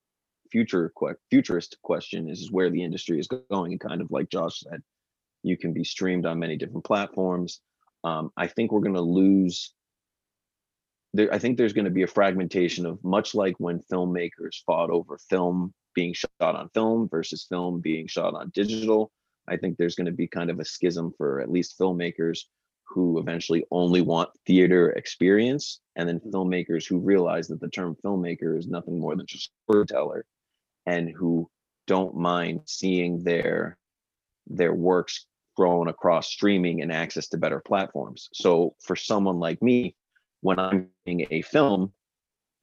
future futurist question is, where the industry is going and kind of like josh said you can be streamed on many different platforms um, i think we're going to lose there, I think there's going to be a fragmentation of much like when filmmakers fought over film being shot on film versus film being shot on digital. I think there's going to be kind of a schism for at least filmmakers who eventually only want theater experience, and then mm-hmm. filmmakers who realize that the term filmmaker is nothing more than just storyteller, and who don't mind seeing their their works grown across streaming and access to better platforms. So for someone like me when I'm making a film,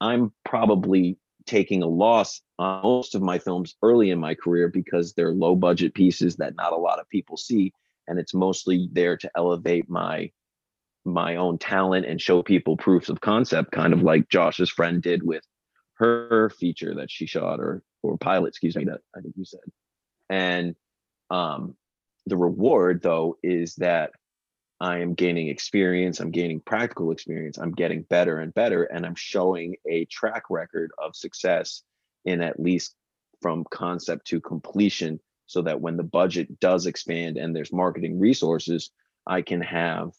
I'm probably taking a loss on most of my films early in my career because they're low budget pieces that not a lot of people see and it's mostly there to elevate my my own talent and show people proofs of concept kind of like Josh's friend did with her feature that she shot or or pilot excuse me that I think you said. And um the reward though is that I am gaining experience, I'm gaining practical experience, I'm getting better and better, and I'm showing a track record of success in at least from concept to completion so that when the budget does expand and there's marketing resources, I can have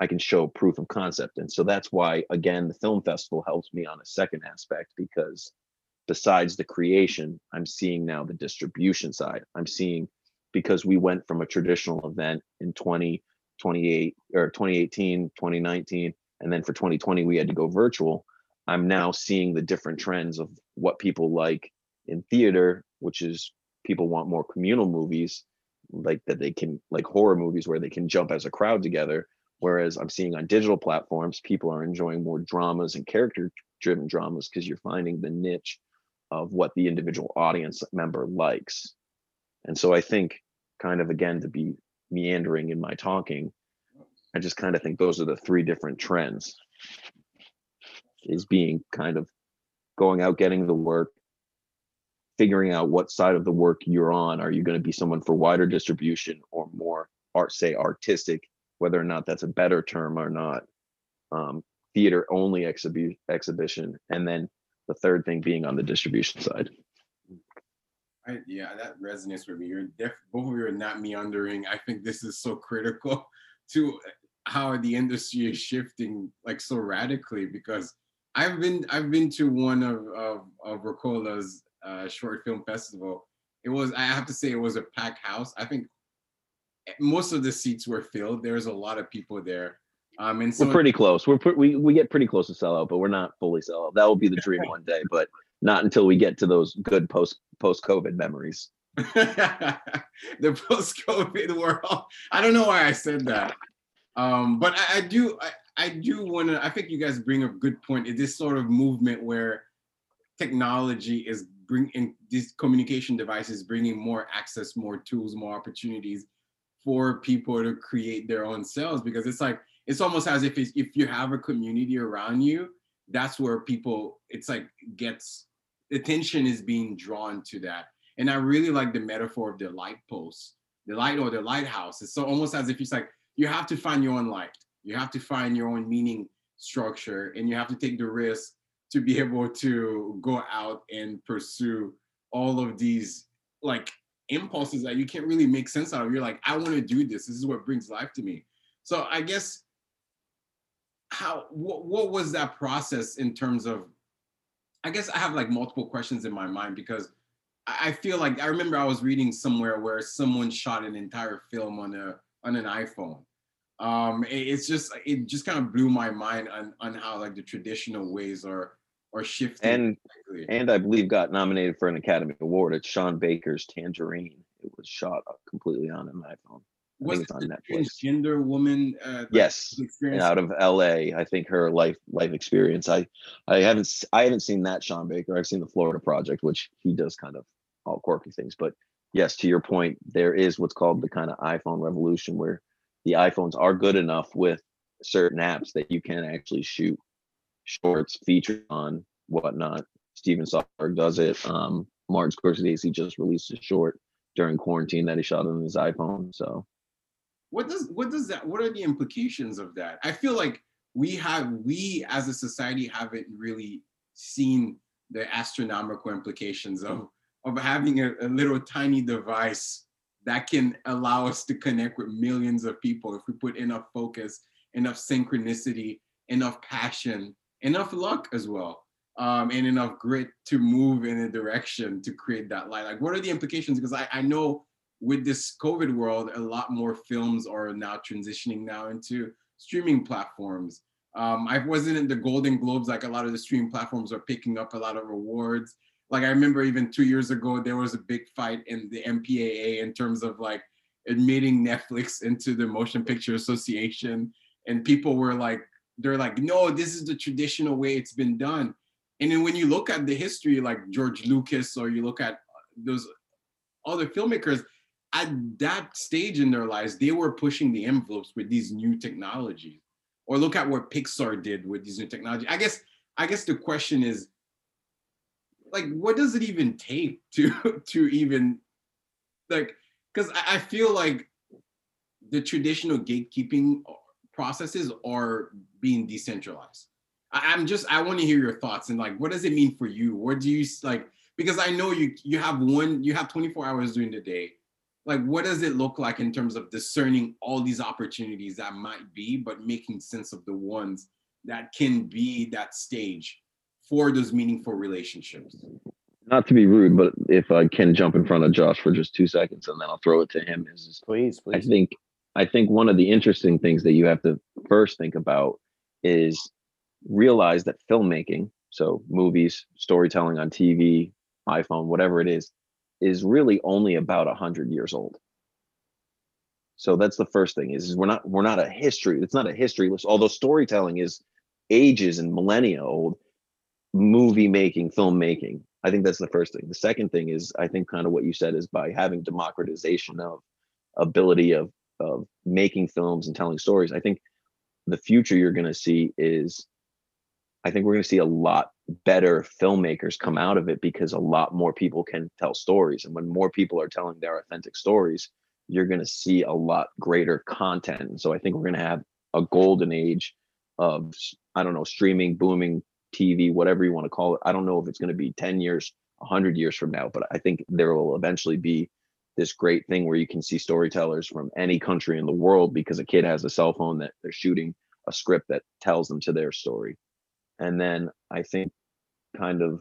I can show proof of concept. And so that's why again the film festival helps me on a second aspect because besides the creation, I'm seeing now the distribution side. I'm seeing because we went from a traditional event in 20 28 or 2018, 2019, and then for 2020 we had to go virtual. I'm now seeing the different trends of what people like in theater, which is people want more communal movies, like that they can like horror movies where they can jump as a crowd together. Whereas I'm seeing on digital platforms, people are enjoying more dramas and character driven dramas because you're finding the niche of what the individual audience member likes. And so I think kind of again to be meandering in my talking. I just kind of think those are the three different trends is being kind of going out, getting the work, figuring out what side of the work you're on. Are you going to be someone for wider distribution or more art, say artistic, whether or not that's a better term or not, um, theater only exhibi- exhibition. And then the third thing being on the distribution side. I, yeah, that resonates with me. You're def- both of you are not meandering. I think this is so critical to how the industry is shifting like so radically because I've been I've been to one of of, of Rekola's uh, short film festival. It was I have to say it was a packed house. I think most of the seats were filled. There was a lot of people there. Um, and so we're pretty close. We're we we get pretty close to sell out, but we're not fully sell out. That will be the dream one day, but not until we get to those good post post COVID memories. the post COVID world. I don't know why I said that, um, but I, I do. I, I do want to. I think you guys bring a good point. It this sort of movement where technology is bringing these communication devices, bringing more access, more tools, more opportunities for people to create their own selves. Because it's like it's almost as if if you have a community around you, that's where people. It's like gets attention is being drawn to that. And I really like the metaphor of the light post, the light or the lighthouse. It's so almost as if it's like you have to find your own light. You have to find your own meaning structure and you have to take the risk to be able to go out and pursue all of these like impulses that you can't really make sense out of. You're like, I want to do this. This is what brings life to me. So I guess how what, what was that process in terms of I guess I have like multiple questions in my mind because I feel like I remember I was reading somewhere where someone shot an entire film on a on an iPhone. Um, it's just it just kind of blew my mind on on how like the traditional ways are are shifting. And and I believe got nominated for an Academy Award. It's Sean Baker's Tangerine. It was shot completely on an iPhone was it's on Netflix. Transgender woman. Uh, yes, out of L.A. I think her life life experience. I I haven't I haven't seen that Sean Baker. I've seen the Florida Project, which he does kind of all quirky things. But yes, to your point, there is what's called the kind of iPhone revolution, where the iPhones are good enough with certain apps that you can actually shoot shorts, feature on whatnot. Steven Soderbergh does it. Um, Martin Scorsese just released a short during quarantine that he shot on his iPhone. So what does what does that what are the implications of that i feel like we have we as a society haven't really seen the astronomical implications of of having a, a little tiny device that can allow us to connect with millions of people if we put enough focus enough synchronicity enough passion enough luck as well um, and enough grit to move in a direction to create that light like what are the implications because I, I know with this COVID world, a lot more films are now transitioning now into streaming platforms. Um, I wasn't in the Golden Globes, like a lot of the streaming platforms are picking up a lot of awards. Like I remember even two years ago, there was a big fight in the MPAA in terms of like admitting Netflix into the Motion Picture Association. And people were like, they're like, no, this is the traditional way it's been done. And then when you look at the history, like George Lucas, or you look at those other filmmakers, at that stage in their lives, they were pushing the envelopes with these new technologies. Or look at what Pixar did with these new technology. I guess I guess the question is like what does it even take to to even like because I, I feel like the traditional gatekeeping processes are being decentralized. I, am just I want to hear your thoughts and like what does it mean for you? What do you like? Because I know you you have one you have 24 hours during the day. Like what does it look like in terms of discerning all these opportunities that might be, but making sense of the ones that can be that stage for those meaningful relationships? Not to be rude, but if I can jump in front of Josh for just two seconds and then I'll throw it to him is please, please. I think I think one of the interesting things that you have to first think about is realize that filmmaking, so movies, storytelling on TV, iPhone, whatever it is, is really only about a hundred years old. So that's the first thing is, is we're not we're not a history. It's not a history list. Although storytelling is ages and millennia old, movie making, filmmaking. I think that's the first thing. The second thing is I think kind of what you said is by having democratization of ability of of making films and telling stories. I think the future you're going to see is I think we're going to see a lot better filmmakers come out of it because a lot more people can tell stories. And when more people are telling their authentic stories, you're going to see a lot greater content. So I think we're going to have a golden age of, I don't know, streaming, booming TV, whatever you want to call it. I don't know if it's going to be 10 years, 100 years from now, but I think there will eventually be this great thing where you can see storytellers from any country in the world because a kid has a cell phone that they're shooting a script that tells them to their story. And then I think kind of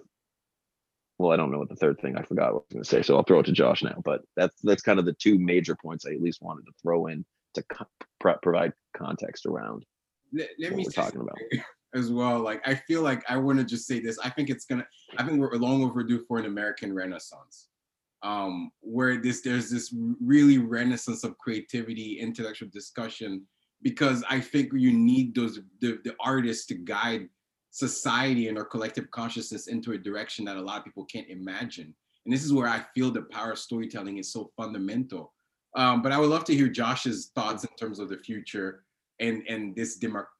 well, I don't know what the third thing I forgot what I was going to say, so I'll throw it to Josh now. But that's that's kind of the two major points I at least wanted to throw in to co- provide context around. Let, let me talking about as well. Like I feel like I want to just say this. I think it's gonna. I think we're long overdue for an American Renaissance, um, where this there's this really renaissance of creativity, intellectual discussion, because I think you need those the, the artists to guide society and our collective consciousness into a direction that a lot of people can't imagine. And this is where I feel the power of storytelling is so fundamental. Um, but I would love to hear Josh's thoughts in terms of the future and and this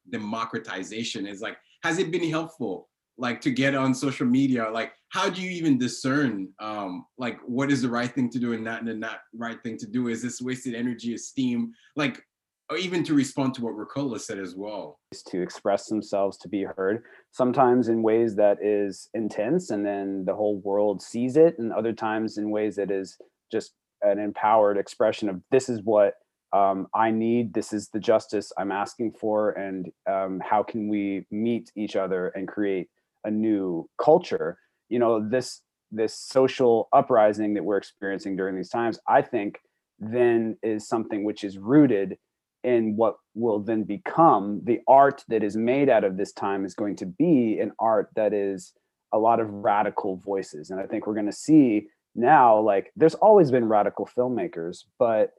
democratization. Is like, has it been helpful? Like to get on social media, like how do you even discern um, like what is the right thing to do and not the not right thing to do? Is this wasted energy, esteem? Like or even to respond to what Rekola said as well. is To express themselves, to be heard, sometimes in ways that is intense, and then the whole world sees it, and other times in ways that is just an empowered expression of this is what um, I need, this is the justice I'm asking for, and um, how can we meet each other and create a new culture? You know, this this social uprising that we're experiencing during these times, I think, then is something which is rooted in what will then become the art that is made out of this time is going to be an art that is a lot of radical voices and i think we're going to see now like there's always been radical filmmakers but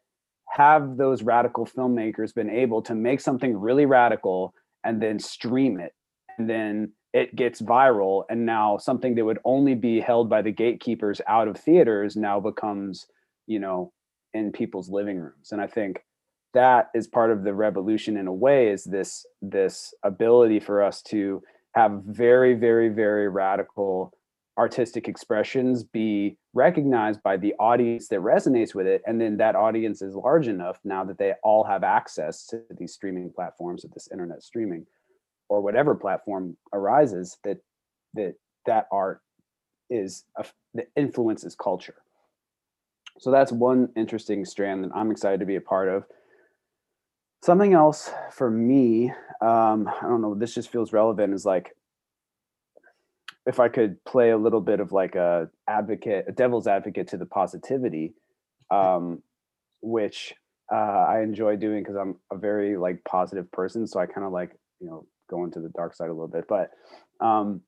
have those radical filmmakers been able to make something really radical and then stream it and then it gets viral and now something that would only be held by the gatekeepers out of theaters now becomes you know in people's living rooms. And i think that is part of the revolution in a way is this this ability for us to have very very very radical artistic expressions be recognized by the audience that resonates with it. And then that audience is large enough now that they all have access to these streaming platforms of this internet streaming or whatever platform arises that that that art is a, that influences culture so that's one interesting strand that i'm excited to be a part of Something else for me, um, I don't know, this just feels relevant is like if I could play a little bit of like a advocate, a devil's advocate to the positivity, um, which uh, I enjoy doing because I'm a very like positive person. So I kind of like, you know, go to the dark side a little bit, but um,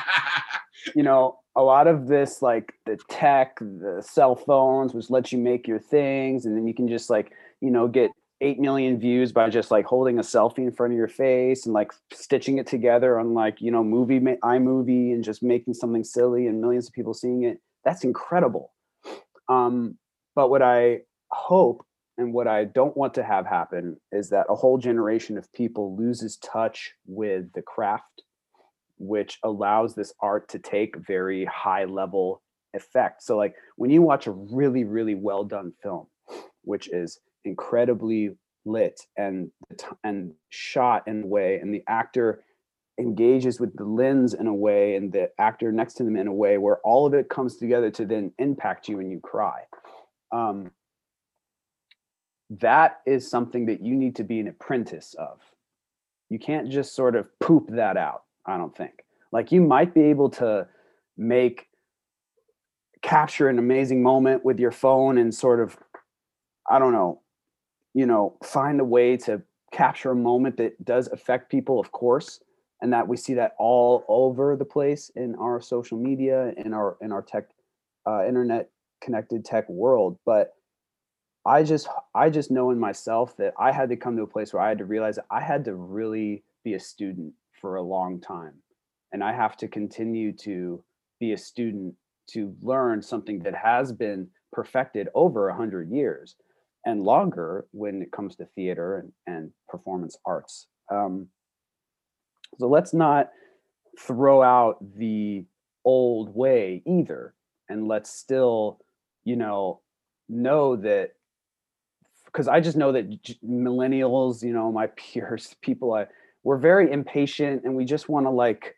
you know, a lot of this like the tech, the cell phones, which lets you make your things, and then you can just like, you know, get 8 million views by just like holding a selfie in front of your face and like stitching it together on like you know movie iMovie and just making something silly and millions of people seeing it. That's incredible. Um, but what i hope and what i don't want to have happen is that a whole generation of people loses touch with the craft which allows this art to take very high level effect. So like when you watch a really really well done film which is incredibly lit and and shot in a way and the actor engages with the lens in a way and the actor next to them in a way where all of it comes together to then impact you and you cry. Um, that is something that you need to be an apprentice of. You can't just sort of poop that out i don't think. Like you might be able to make capture an amazing moment with your phone and sort of i don't know you know find a way to capture a moment that does affect people of course and that we see that all over the place in our social media in our in our tech uh, internet connected tech world. But i just i just know in myself that i had to come to a place where i had to realize that i had to really be a student for a long time and i have to continue to be a student to learn something that has been perfected over a hundred years and longer when it comes to theater and, and performance arts. Um, so let's not throw out the old way either. And let's still, you know, know that because I just know that millennials, you know, my peers, people, I, we're very impatient and we just want to like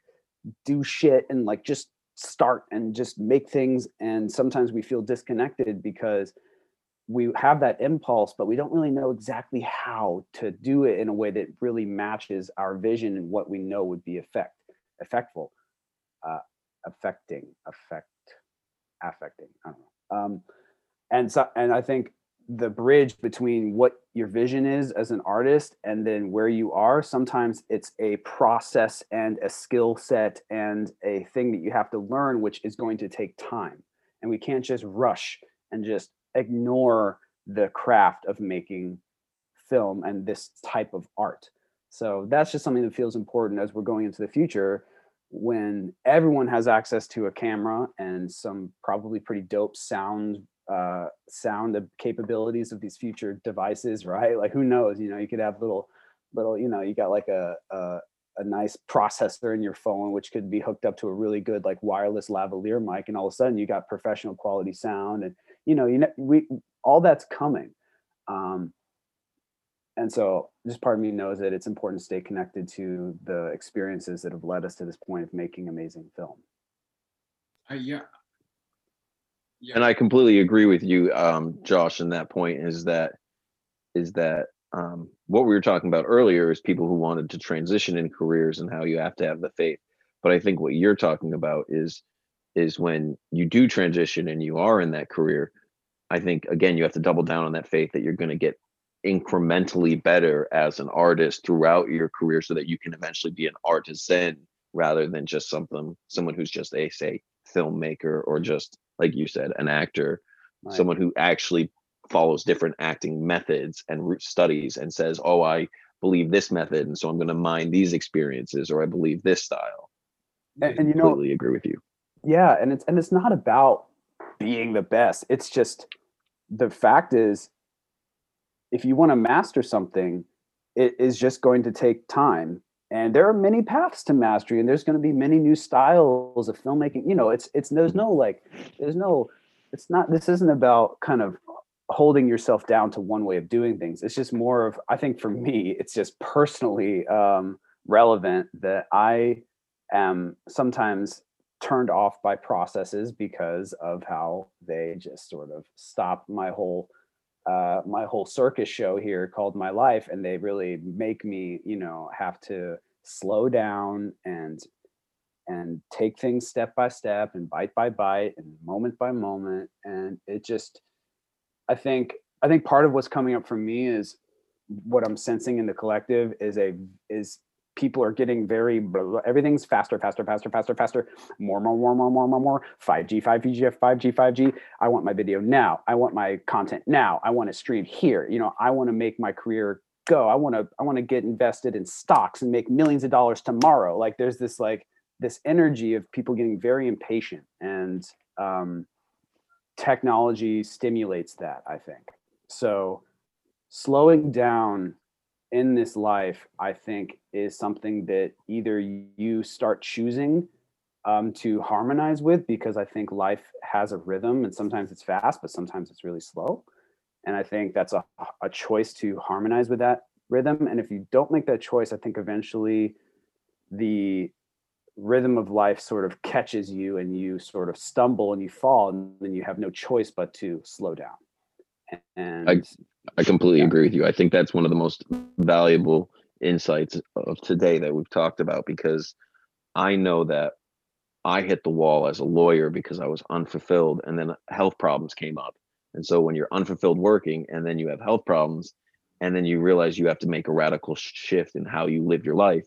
do shit and like just start and just make things. And sometimes we feel disconnected because we have that impulse, but we don't really know exactly how to do it in a way that really matches our vision and what we know would be effect, effectful, uh, affecting, affect, affecting. I don't know. Um, and so, and I think the bridge between what your vision is as an artist and then where you are, sometimes it's a process and a skill set and a thing that you have to learn, which is going to take time. And we can't just rush and just ignore the craft of making film and this type of art. So that's just something that feels important as we're going into the future when everyone has access to a camera and some probably pretty dope sound uh, sound capabilities of these future devices, right? Like who knows? You know, you could have little little, you know, you got like a, a a nice processor in your phone, which could be hooked up to a really good like wireless lavalier mic, and all of a sudden you got professional quality sound and you know, you know, we all that's coming. Um, and so just part of me knows that it's important to stay connected to the experiences that have led us to this point of making amazing film. Uh, yeah. Yeah. And I completely agree with you, um, Josh, in that point is that is that um, what we were talking about earlier is people who wanted to transition in careers and how you have to have the faith. But I think what you're talking about is is when you do transition and you are in that career, I think again you have to double down on that faith that you're going to get incrementally better as an artist throughout your career so that you can eventually be an artisan rather than just something someone who's just a say filmmaker or mm-hmm. just like you said an actor right. someone who actually follows different acting methods and studies and says oh i believe this method and so i'm going to mine these experiences or i believe this style. And, and you know completely agree with you. Yeah and it's and it's not about being the best. It's just the fact is if you want to master something it is just going to take time and there are many paths to mastery and there's going to be many new styles of filmmaking. You know it's it's there's no like there's no it's not this isn't about kind of holding yourself down to one way of doing things. It's just more of i think for me it's just personally um relevant that i am sometimes turned off by processes because of how they just sort of stop my whole uh, my whole circus show here called my life and they really make me you know have to slow down and and take things step by step and bite by bite and moment by moment. And it just i think i think part of what's coming up for me is what i'm sensing in the collective is a is people are getting very everything's faster faster faster faster faster. More more more more more more more. 5g 5g 5g 5g i want my video now. I want my content now. I want to stream here. You know i want to make my career go. I want to i want to get invested in stocks and make millions of dollars tomorrow. Like there's this like this energy of people getting very impatient and um, technology stimulates that i think. So slowing down in this life, I think, is something that either you start choosing um, to harmonize with because I think life has a rhythm and sometimes it's fast, but sometimes it's really slow. and I think that's a, a choice to harmonize with that rhythm. And if you don't make that choice, I think eventually the rhythm of life sort of catches you and you sort of stumble and you fall and then you have no choice but to slow down. And I, I completely yeah. agree with you. I think that's one of the most valuable insights of today that we've talked about because I know that I hit the wall as a lawyer because I was unfulfilled and then health problems came up. And so when you're unfulfilled working and then you have health problems and then you realize you have to make a radical shift in how you live your life,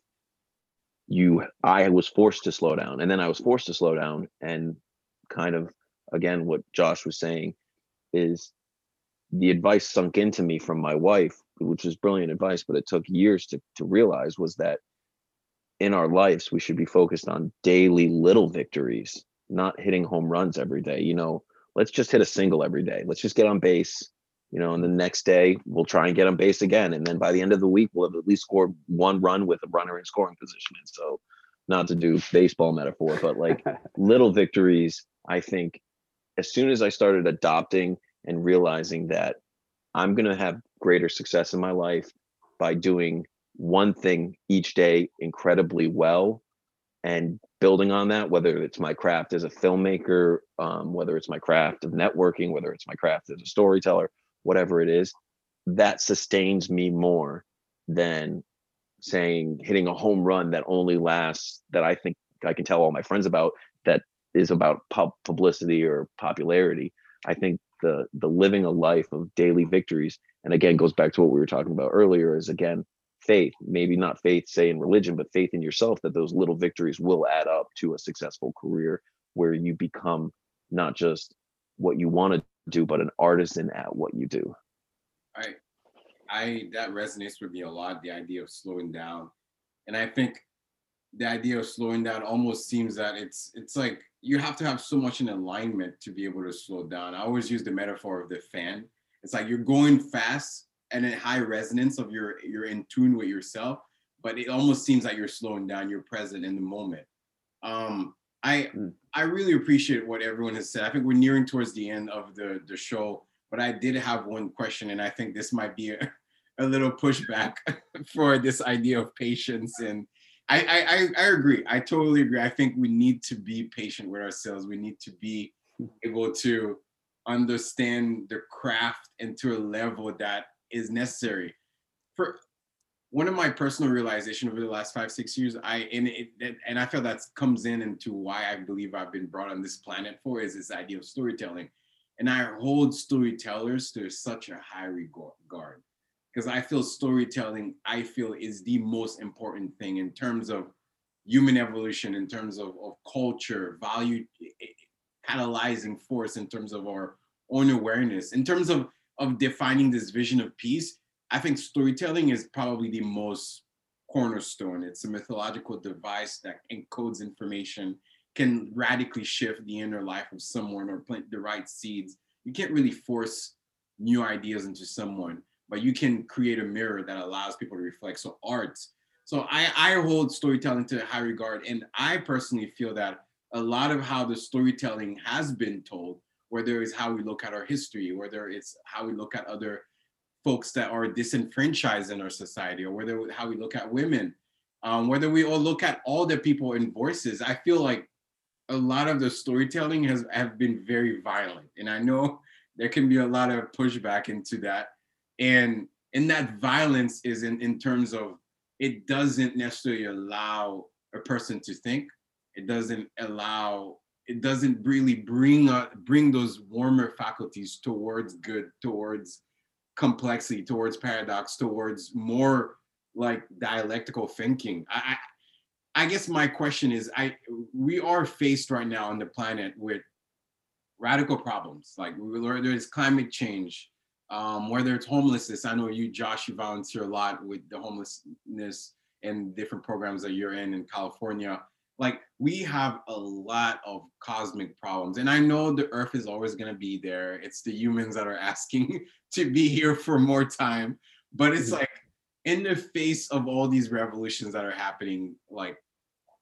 you I was forced to slow down. And then I was forced to slow down and kind of again what Josh was saying is the advice sunk into me from my wife, which was brilliant advice, but it took years to to realize was that in our lives we should be focused on daily little victories, not hitting home runs every day. You know, let's just hit a single every day. Let's just get on base. You know, and the next day we'll try and get on base again. And then by the end of the week, we'll have at least scored one run with a runner in scoring position. And so, not to do baseball metaphor, but like little victories, I think as soon as I started adopting and realizing that I'm going to have greater success in my life by doing one thing each day incredibly well and building on that, whether it's my craft as a filmmaker, um, whether it's my craft of networking, whether it's my craft as a storyteller, whatever it is, that sustains me more than saying hitting a home run that only lasts that I think I can tell all my friends about that is about pub publicity or popularity. I think the the living a life of daily victories. And again goes back to what we were talking about earlier is again faith maybe not faith say in religion but faith in yourself that those little victories will add up to a successful career where you become not just what you want to do but an artisan at what you do. I i that resonates with me a lot the idea of slowing down. And i think the idea of slowing down almost seems that it's it's like you have to have so much in alignment to be able to slow down. I always use the metaphor of the fan. It's like you're going fast and in high resonance of your you're in tune with yourself, but it almost seems like you're slowing down. You're present in the moment. Um, I mm. I really appreciate what everyone has said. I think we're nearing towards the end of the the show, but I did have one question, and I think this might be a, a little pushback for this idea of patience and I, I I agree. I totally agree. I think we need to be patient with ourselves. We need to be able to understand the craft and to a level that is necessary. For one of my personal realization over the last five six years, I and it and I feel that comes in into why I believe I've been brought on this planet for is this idea of storytelling, and I hold storytellers to such a high regard because I feel storytelling, I feel is the most important thing in terms of human evolution, in terms of, of culture, value, catalyzing force in terms of our own awareness, in terms of, of defining this vision of peace. I think storytelling is probably the most cornerstone. It's a mythological device that encodes information, can radically shift the inner life of someone or plant the right seeds. You can't really force new ideas into someone but you can create a mirror that allows people to reflect. So art. So I, I hold storytelling to high regard. And I personally feel that a lot of how the storytelling has been told, whether it's how we look at our history, whether it's how we look at other folks that are disenfranchised in our society, or whether how we look at women, um, whether we all look at all the people in voices, I feel like a lot of the storytelling has have been very violent. And I know there can be a lot of pushback into that and and that violence is in in terms of it doesn't necessarily allow a person to think. It doesn't allow it doesn't really bring uh, bring those warmer faculties towards good towards complexity towards paradox towards more like dialectical thinking. I, I i guess my question is i we are faced right now on the planet with radical problems. Like there's climate change um, whether it's homelessness. I know you, Josh, you volunteer a lot with the homelessness and different programs that you're in in California. Like we have a lot of cosmic problems, and I know the Earth is always going to be there. It's the humans that are asking to be here for more time, but it's mm-hmm. like in the face of all these revolutions that are happening, like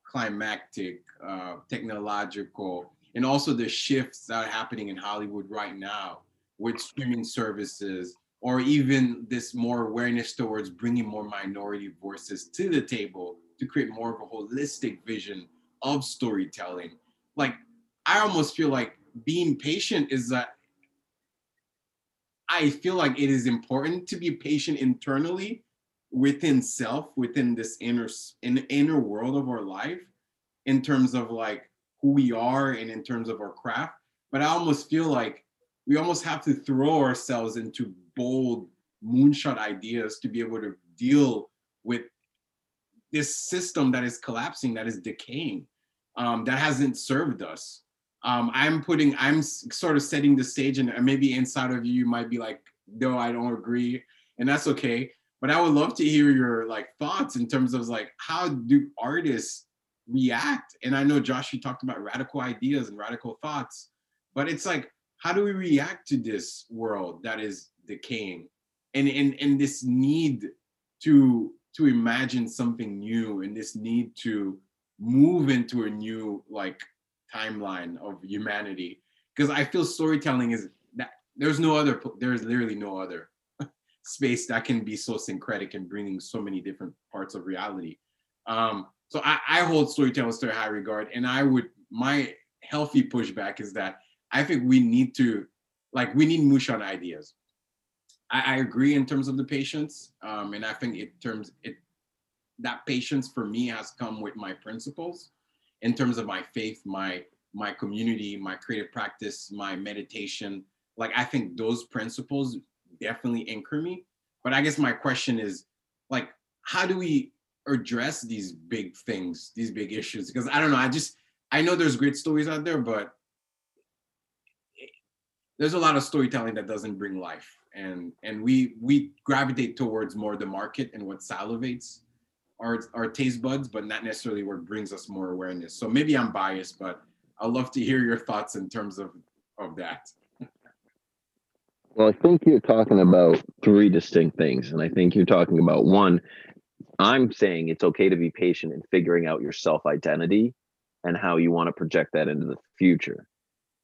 climatic, uh, technological, and also the shifts that are happening in Hollywood right now with streaming services or even this more awareness towards bringing more minority voices to the table to create more of a holistic vision of storytelling. Like i almost feel like being patient is that i feel like it is important to be patient internally within self within this inner in inner world of our life in terms of like who we are and in terms of our craft. But i almost feel like we almost have to throw ourselves into bold moonshot ideas to be able to deal with this system that is collapsing that is decaying um, that hasn't served us. Um, i'm putting i'm sort of setting the stage and maybe inside of you you might be like no i don't agree and that's okay. But i would love to hear your like thoughts in terms of like how do artists react? And i know josh you talked about radical ideas and radical thoughts but it's like how do we react to this world that is decaying? And and, and this need to to imagine something new and this need to move into a new like timeline of humanity. Because i feel storytelling is that there's no other there's literally no other space that can be so syncretic and bringing so many different parts of reality. Um so i, I hold storytelling to a high regard and i would my healthy pushback is that i think we need to like we need moonshot ideas I, I agree in terms of the patience, um, and I think in terms it that patience for me has come with my principles, in terms of my faith, my my community, my creative practice, my meditation. Like I think those principles definitely anchor me. But I guess my question is, like, how do we address these big things, these big issues? Because I don't know. I just I know there's great stories out there, but there's a lot of storytelling that doesn't bring life and and we we gravitate towards more the market and what salivates our our taste buds, but not necessarily what brings us more awareness. So maybe I'm biased, but I'd love to hear your thoughts in terms of of that. Well, I think you're talking about three distinct things. And I think you're talking about one, I'm saying it's okay to be patient in figuring out your self identity and how you want to project that into the future.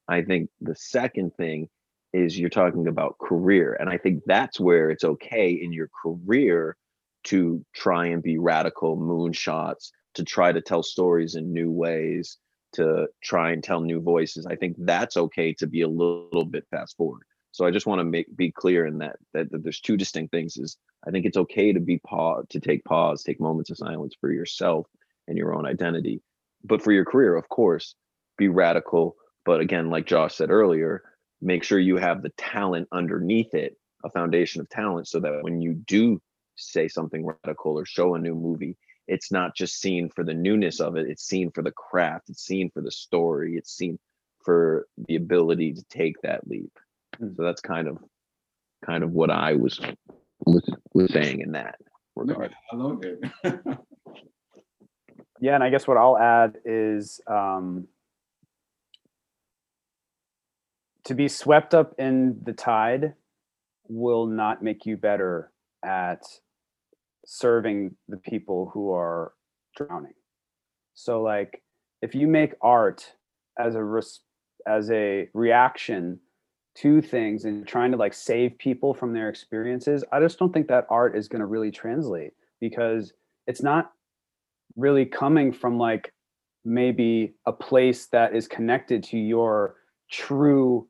I think the second thing is you're talking about career. And I think that's where it's okay in your career to try and be radical moonshots, to try to tell stories in new ways, to try and tell new voices. I think that's okay to be a little bit fast forward. So I just want to make be clear in that, that that there's two distinct things. Is I think it's okay to be pause, to take pause, take moments of silence for yourself and your own identity. But for your career, of course, be radical. But again, like Josh said earlier, make sure you have the talent underneath it, a foundation of talent, so that when you do say something radical or show a new movie, it's not just seen for the newness of it, it's seen for the craft, it's seen for the story, it's seen for the ability to take that leap. Mm. So that's kind of kind of what I was was, was saying in that regard. I love it. yeah, and I guess what I'll add is um, to be swept up in the tide will not make you better at serving the people who are drowning. So like if you make art as a res- as a reaction to things and trying to like save people from their experiences, I just don't think that art is going to really translate because it's not really coming from like maybe a place that is connected to your true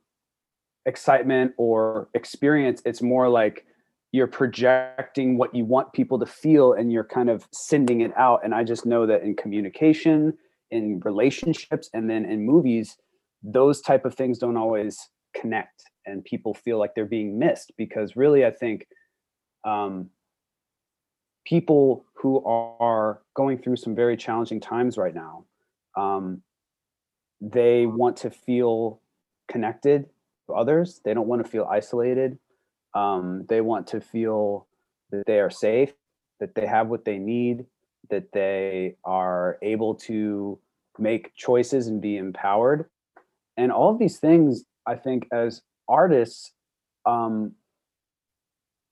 excitement or experience it's more like you're projecting what you want people to feel and you're kind of sending it out. And i just know that in communication in relationships and then in movies those type of things don't always connect and people feel like they're being missed because really i think um, people who are going through some very challenging times right now um, they want to feel connected others. They don't want to feel isolated. Um, they want to feel that they are safe, that they have what they need, that they are able to make choices and be empowered. And all of these things, I think, as artists, um,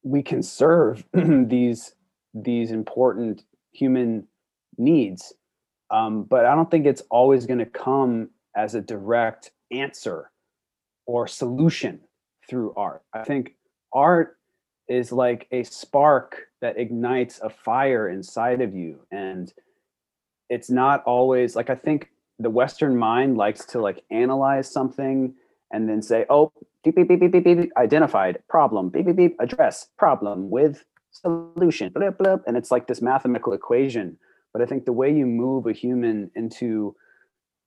we can serve these these important human needs. Um, but I don't think it's always going to come as a direct answer or solution through art. I think art is like a spark that ignites a fire inside of you and it's not always like I think the western mind likes to like analyze something and then say, "Oh, beep beep beep beep beep, beep identified problem, beep beep beep address problem with solution, blah blah," and it's like this mathematical equation. But I think the way you move a human into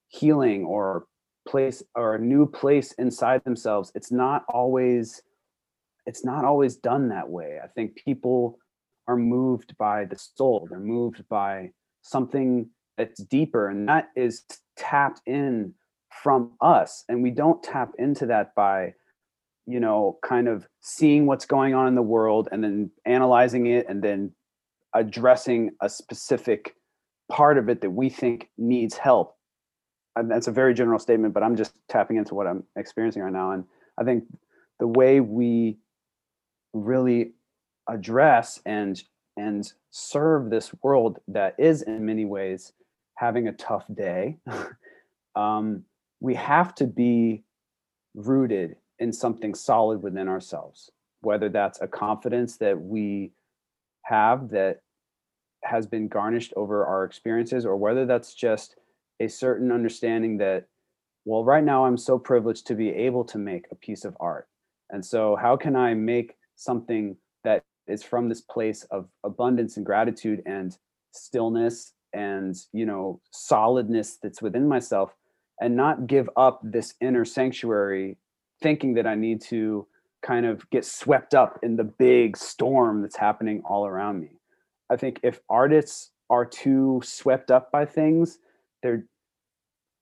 healing or place or a new place inside themselves, it's not always it's not always done that way. I think people are moved by the soul. They're moved by something that's deeper and that is tapped in from us and we don't tap into that by you know kind of seeing what's going on in the world and then analyzing it and then addressing a specific part of it that we think needs help that's a very general statement but i'm just tapping into what i'm experiencing right now. And i think the way we really address and and serve this world that is in many ways having a tough day um, we have to be rooted in something solid within ourselves whether that's a confidence that we have that has been garnished over our experiences or whether that's just a certain understanding that well right now i'm so privileged to be able to make a piece of art. And so how can i make something that is from this place of abundance and gratitude and stillness and you know solidness that's within myself and not give up this inner sanctuary thinking that i need to kind of get swept up in the big storm that's happening all around me? I think if artists are too swept up by things they're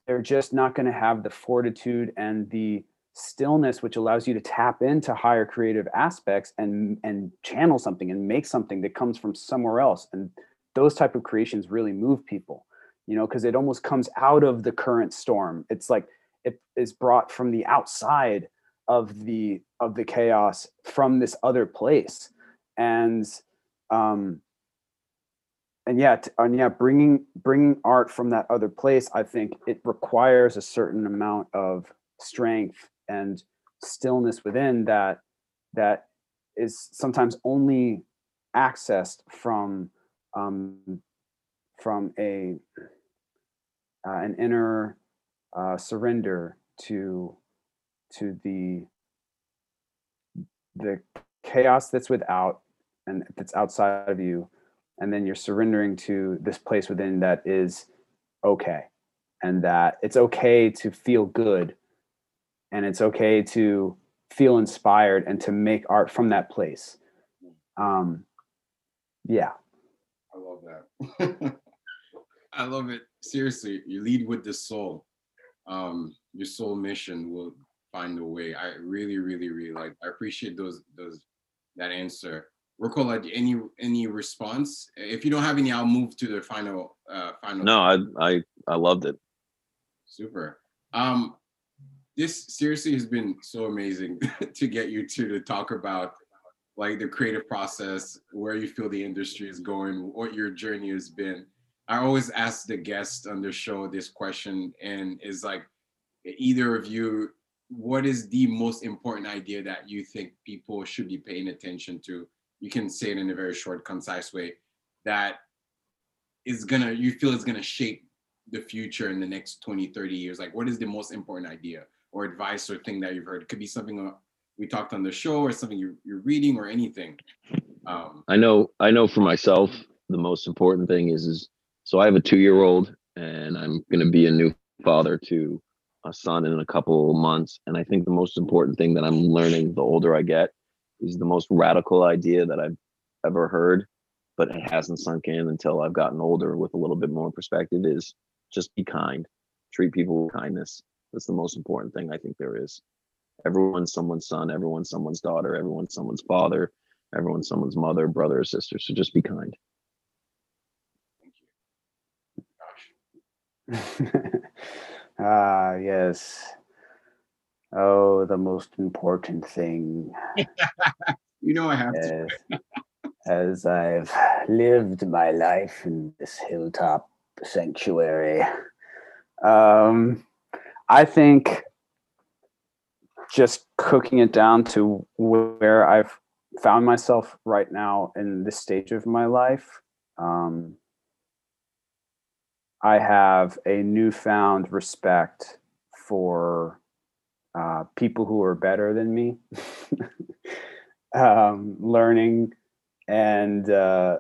they're just not going to have the fortitude and the stillness which allows you to tap into higher creative aspects and and channel something and make something that comes from somewhere else. And those type of creations really move people you know because it almost comes out of the current storm. It's like it is brought from the outside of the of the chaos from this other place. And um and yeah and yeah bringing bringing art from that other place i think it requires a certain amount of strength and stillness within that that is sometimes only accessed from um, from a uh, an inner uh, surrender to to the the chaos that's without and that's outside of you and then you're surrendering to this place within that is okay and that it's okay to feel good and it's okay to feel inspired and to make art from that place. Um yeah. I love that. I love it. Seriously you lead with the soul. Um your soul mission will find a way. I really really really like i appreciate those those that answer Rekola, any any response? If you don't have any, I'll move to the final uh final. No, I I I loved it. Super. Um, this seriously has been so amazing to get you to to talk about like the creative process, where you feel the industry is going, what your journey has been. I always ask the guests on the show this question, and is like either of you, what is the most important idea that you think people should be paying attention to? You can say it in a very short, concise way that is gonna you feel is gonna shape the future in the next 20 30 years like what is the most important idea or advice or thing that you've heard. It could be something we talked on the show or something you're, you're reading or anything. Um, I know, I know for myself, the most important thing is, is so I have a two year old and I'm going to be a new father to a son in a couple months. And I think the most important thing that I'm learning the older I get is the most radical idea that I've ever heard, but it hasn't sunk in until I've gotten older with a little bit more perspective is just be kind, treat people with kindness. That's the most important thing I think there is. Everyone's someone's son, everyone's someone's daughter, everyone's someone's father, everyone's someone's mother, brother, or sister. So just be kind. Thank you. ah, yes. Oh, the most important thing. you know I have to. as I've lived my life in this hilltop sanctuary. Um, I think just cooking it down to where I've found myself right now in this stage of my life. Um, I have a newfound respect for uh, people who are better than me, um, learning and uh,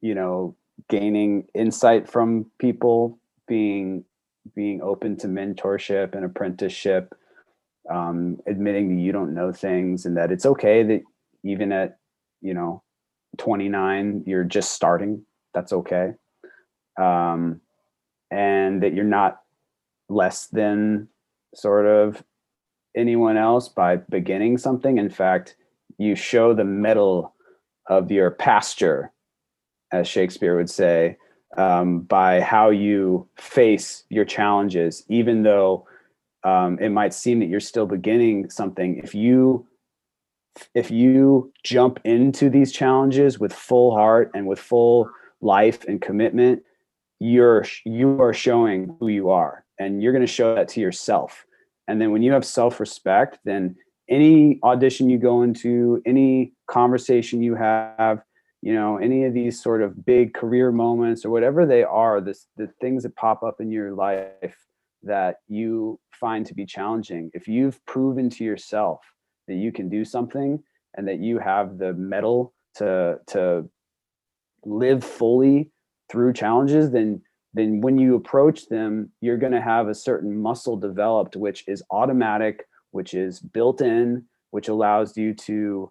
you know gaining insight from people, being being open to mentorship and apprenticeship, um, admitting that you don't know things and that it's okay that even at you know 29 you're just starting. That's okay. Um, and that you're not less than sort of anyone else by beginning something. In fact, you show the mettle of your pasture, as Shakespeare would say, um, by how you face your challenges, even though um, it might seem that you're still beginning something. If you if you jump into these challenges with full heart and with full life and commitment, you're you are showing who you are, and you're going to show that to yourself and then when you have self-respect, then any audition you go into, any conversation you have, you know, any of these sort of big career moments or whatever they are, this the things that pop up in your life that you find to be challenging. If you've proven to yourself that you can do something and that you have the mettle to to live fully through challenges, then then when you approach them, you're going to have a certain muscle developed, which is automatic, which is built in, which allows you to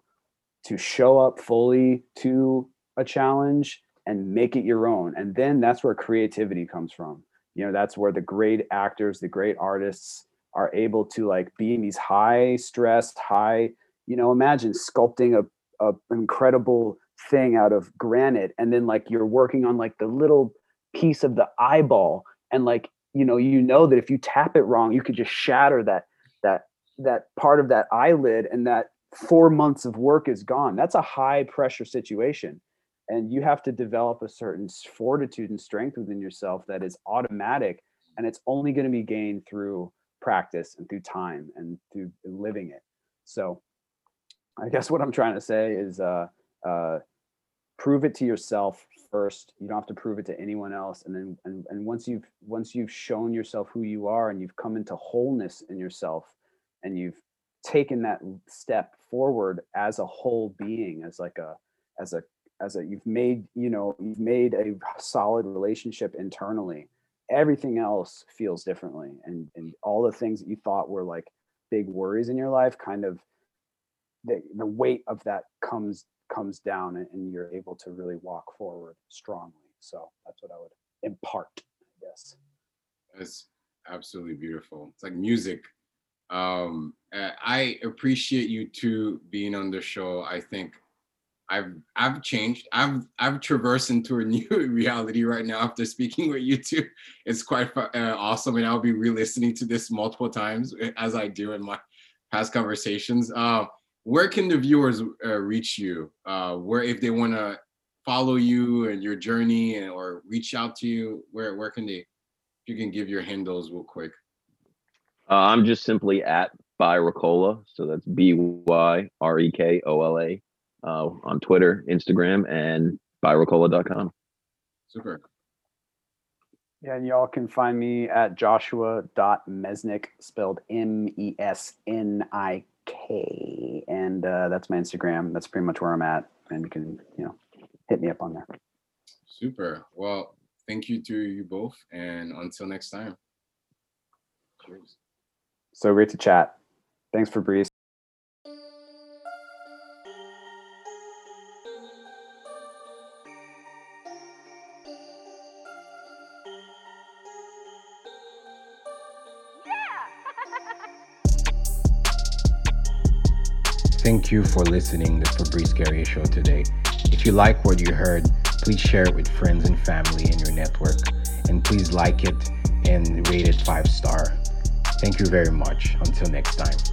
to show up fully to a challenge and make it your own. And then that's where creativity comes from. You know, that's where the great actors, the great artists are able to like be in these high stressed, high, you know, imagine sculpting a, a incredible thing out of granite and then like you're working on like the little piece of the eyeball and like you know you know that if you tap it wrong you could just shatter that that that part of that eyelid and that four months of work is gone. That's a high pressure situation and you have to develop a certain fortitude and strength within yourself that is automatic and it's only going to be gained through practice and through time and through living it. So i guess what i'm trying to say is uh, uh, prove it to yourself first. You don't have to prove it to anyone else. And then and, and once you've once you've shown yourself who you are and you've come into wholeness in yourself and you've taken that step forward as a whole being as like a as a as a you've made you know you've made a solid relationship internally everything else feels differently. And and all the things that you thought were like big worries in your life kind of the, the weight of that comes comes down and, you're able to really walk forward strongly. So that's what I would impart, I guess. That's absolutely beautiful. It's like music. Um, I appreciate you two being on the show. I think I've I've changed. I've I've traversed into a new reality right now after speaking with you two. It's quite uh, awesome, and I'll be re-listening to this multiple times as I do in my past conversations. Uh, where can the viewers uh, reach you? Uh, where if they want to follow you and your journey and, or reach out to you, where where can they? If you can give your handles real quick. Uh, I'm just simply at byrekola, so that's B Y R E K O L A uh, on Twitter, Instagram, and byrekola.com. Super. Yeah, and y'all can find me at joshua.mesnik, spelled M E S N I K, and uh, that's my Instagram. That's pretty much where I'm at, and you can you know hit me up on there. Super. Well, thank you to you both, and until next time. Cheers. So great to chat. Thanks, Fabrice. You for listening to the Fabrice Guerrier Show today. If you like what you heard, please share it with friends and family in your network. And please like it and rate it five star. Thank you very much. Until next time.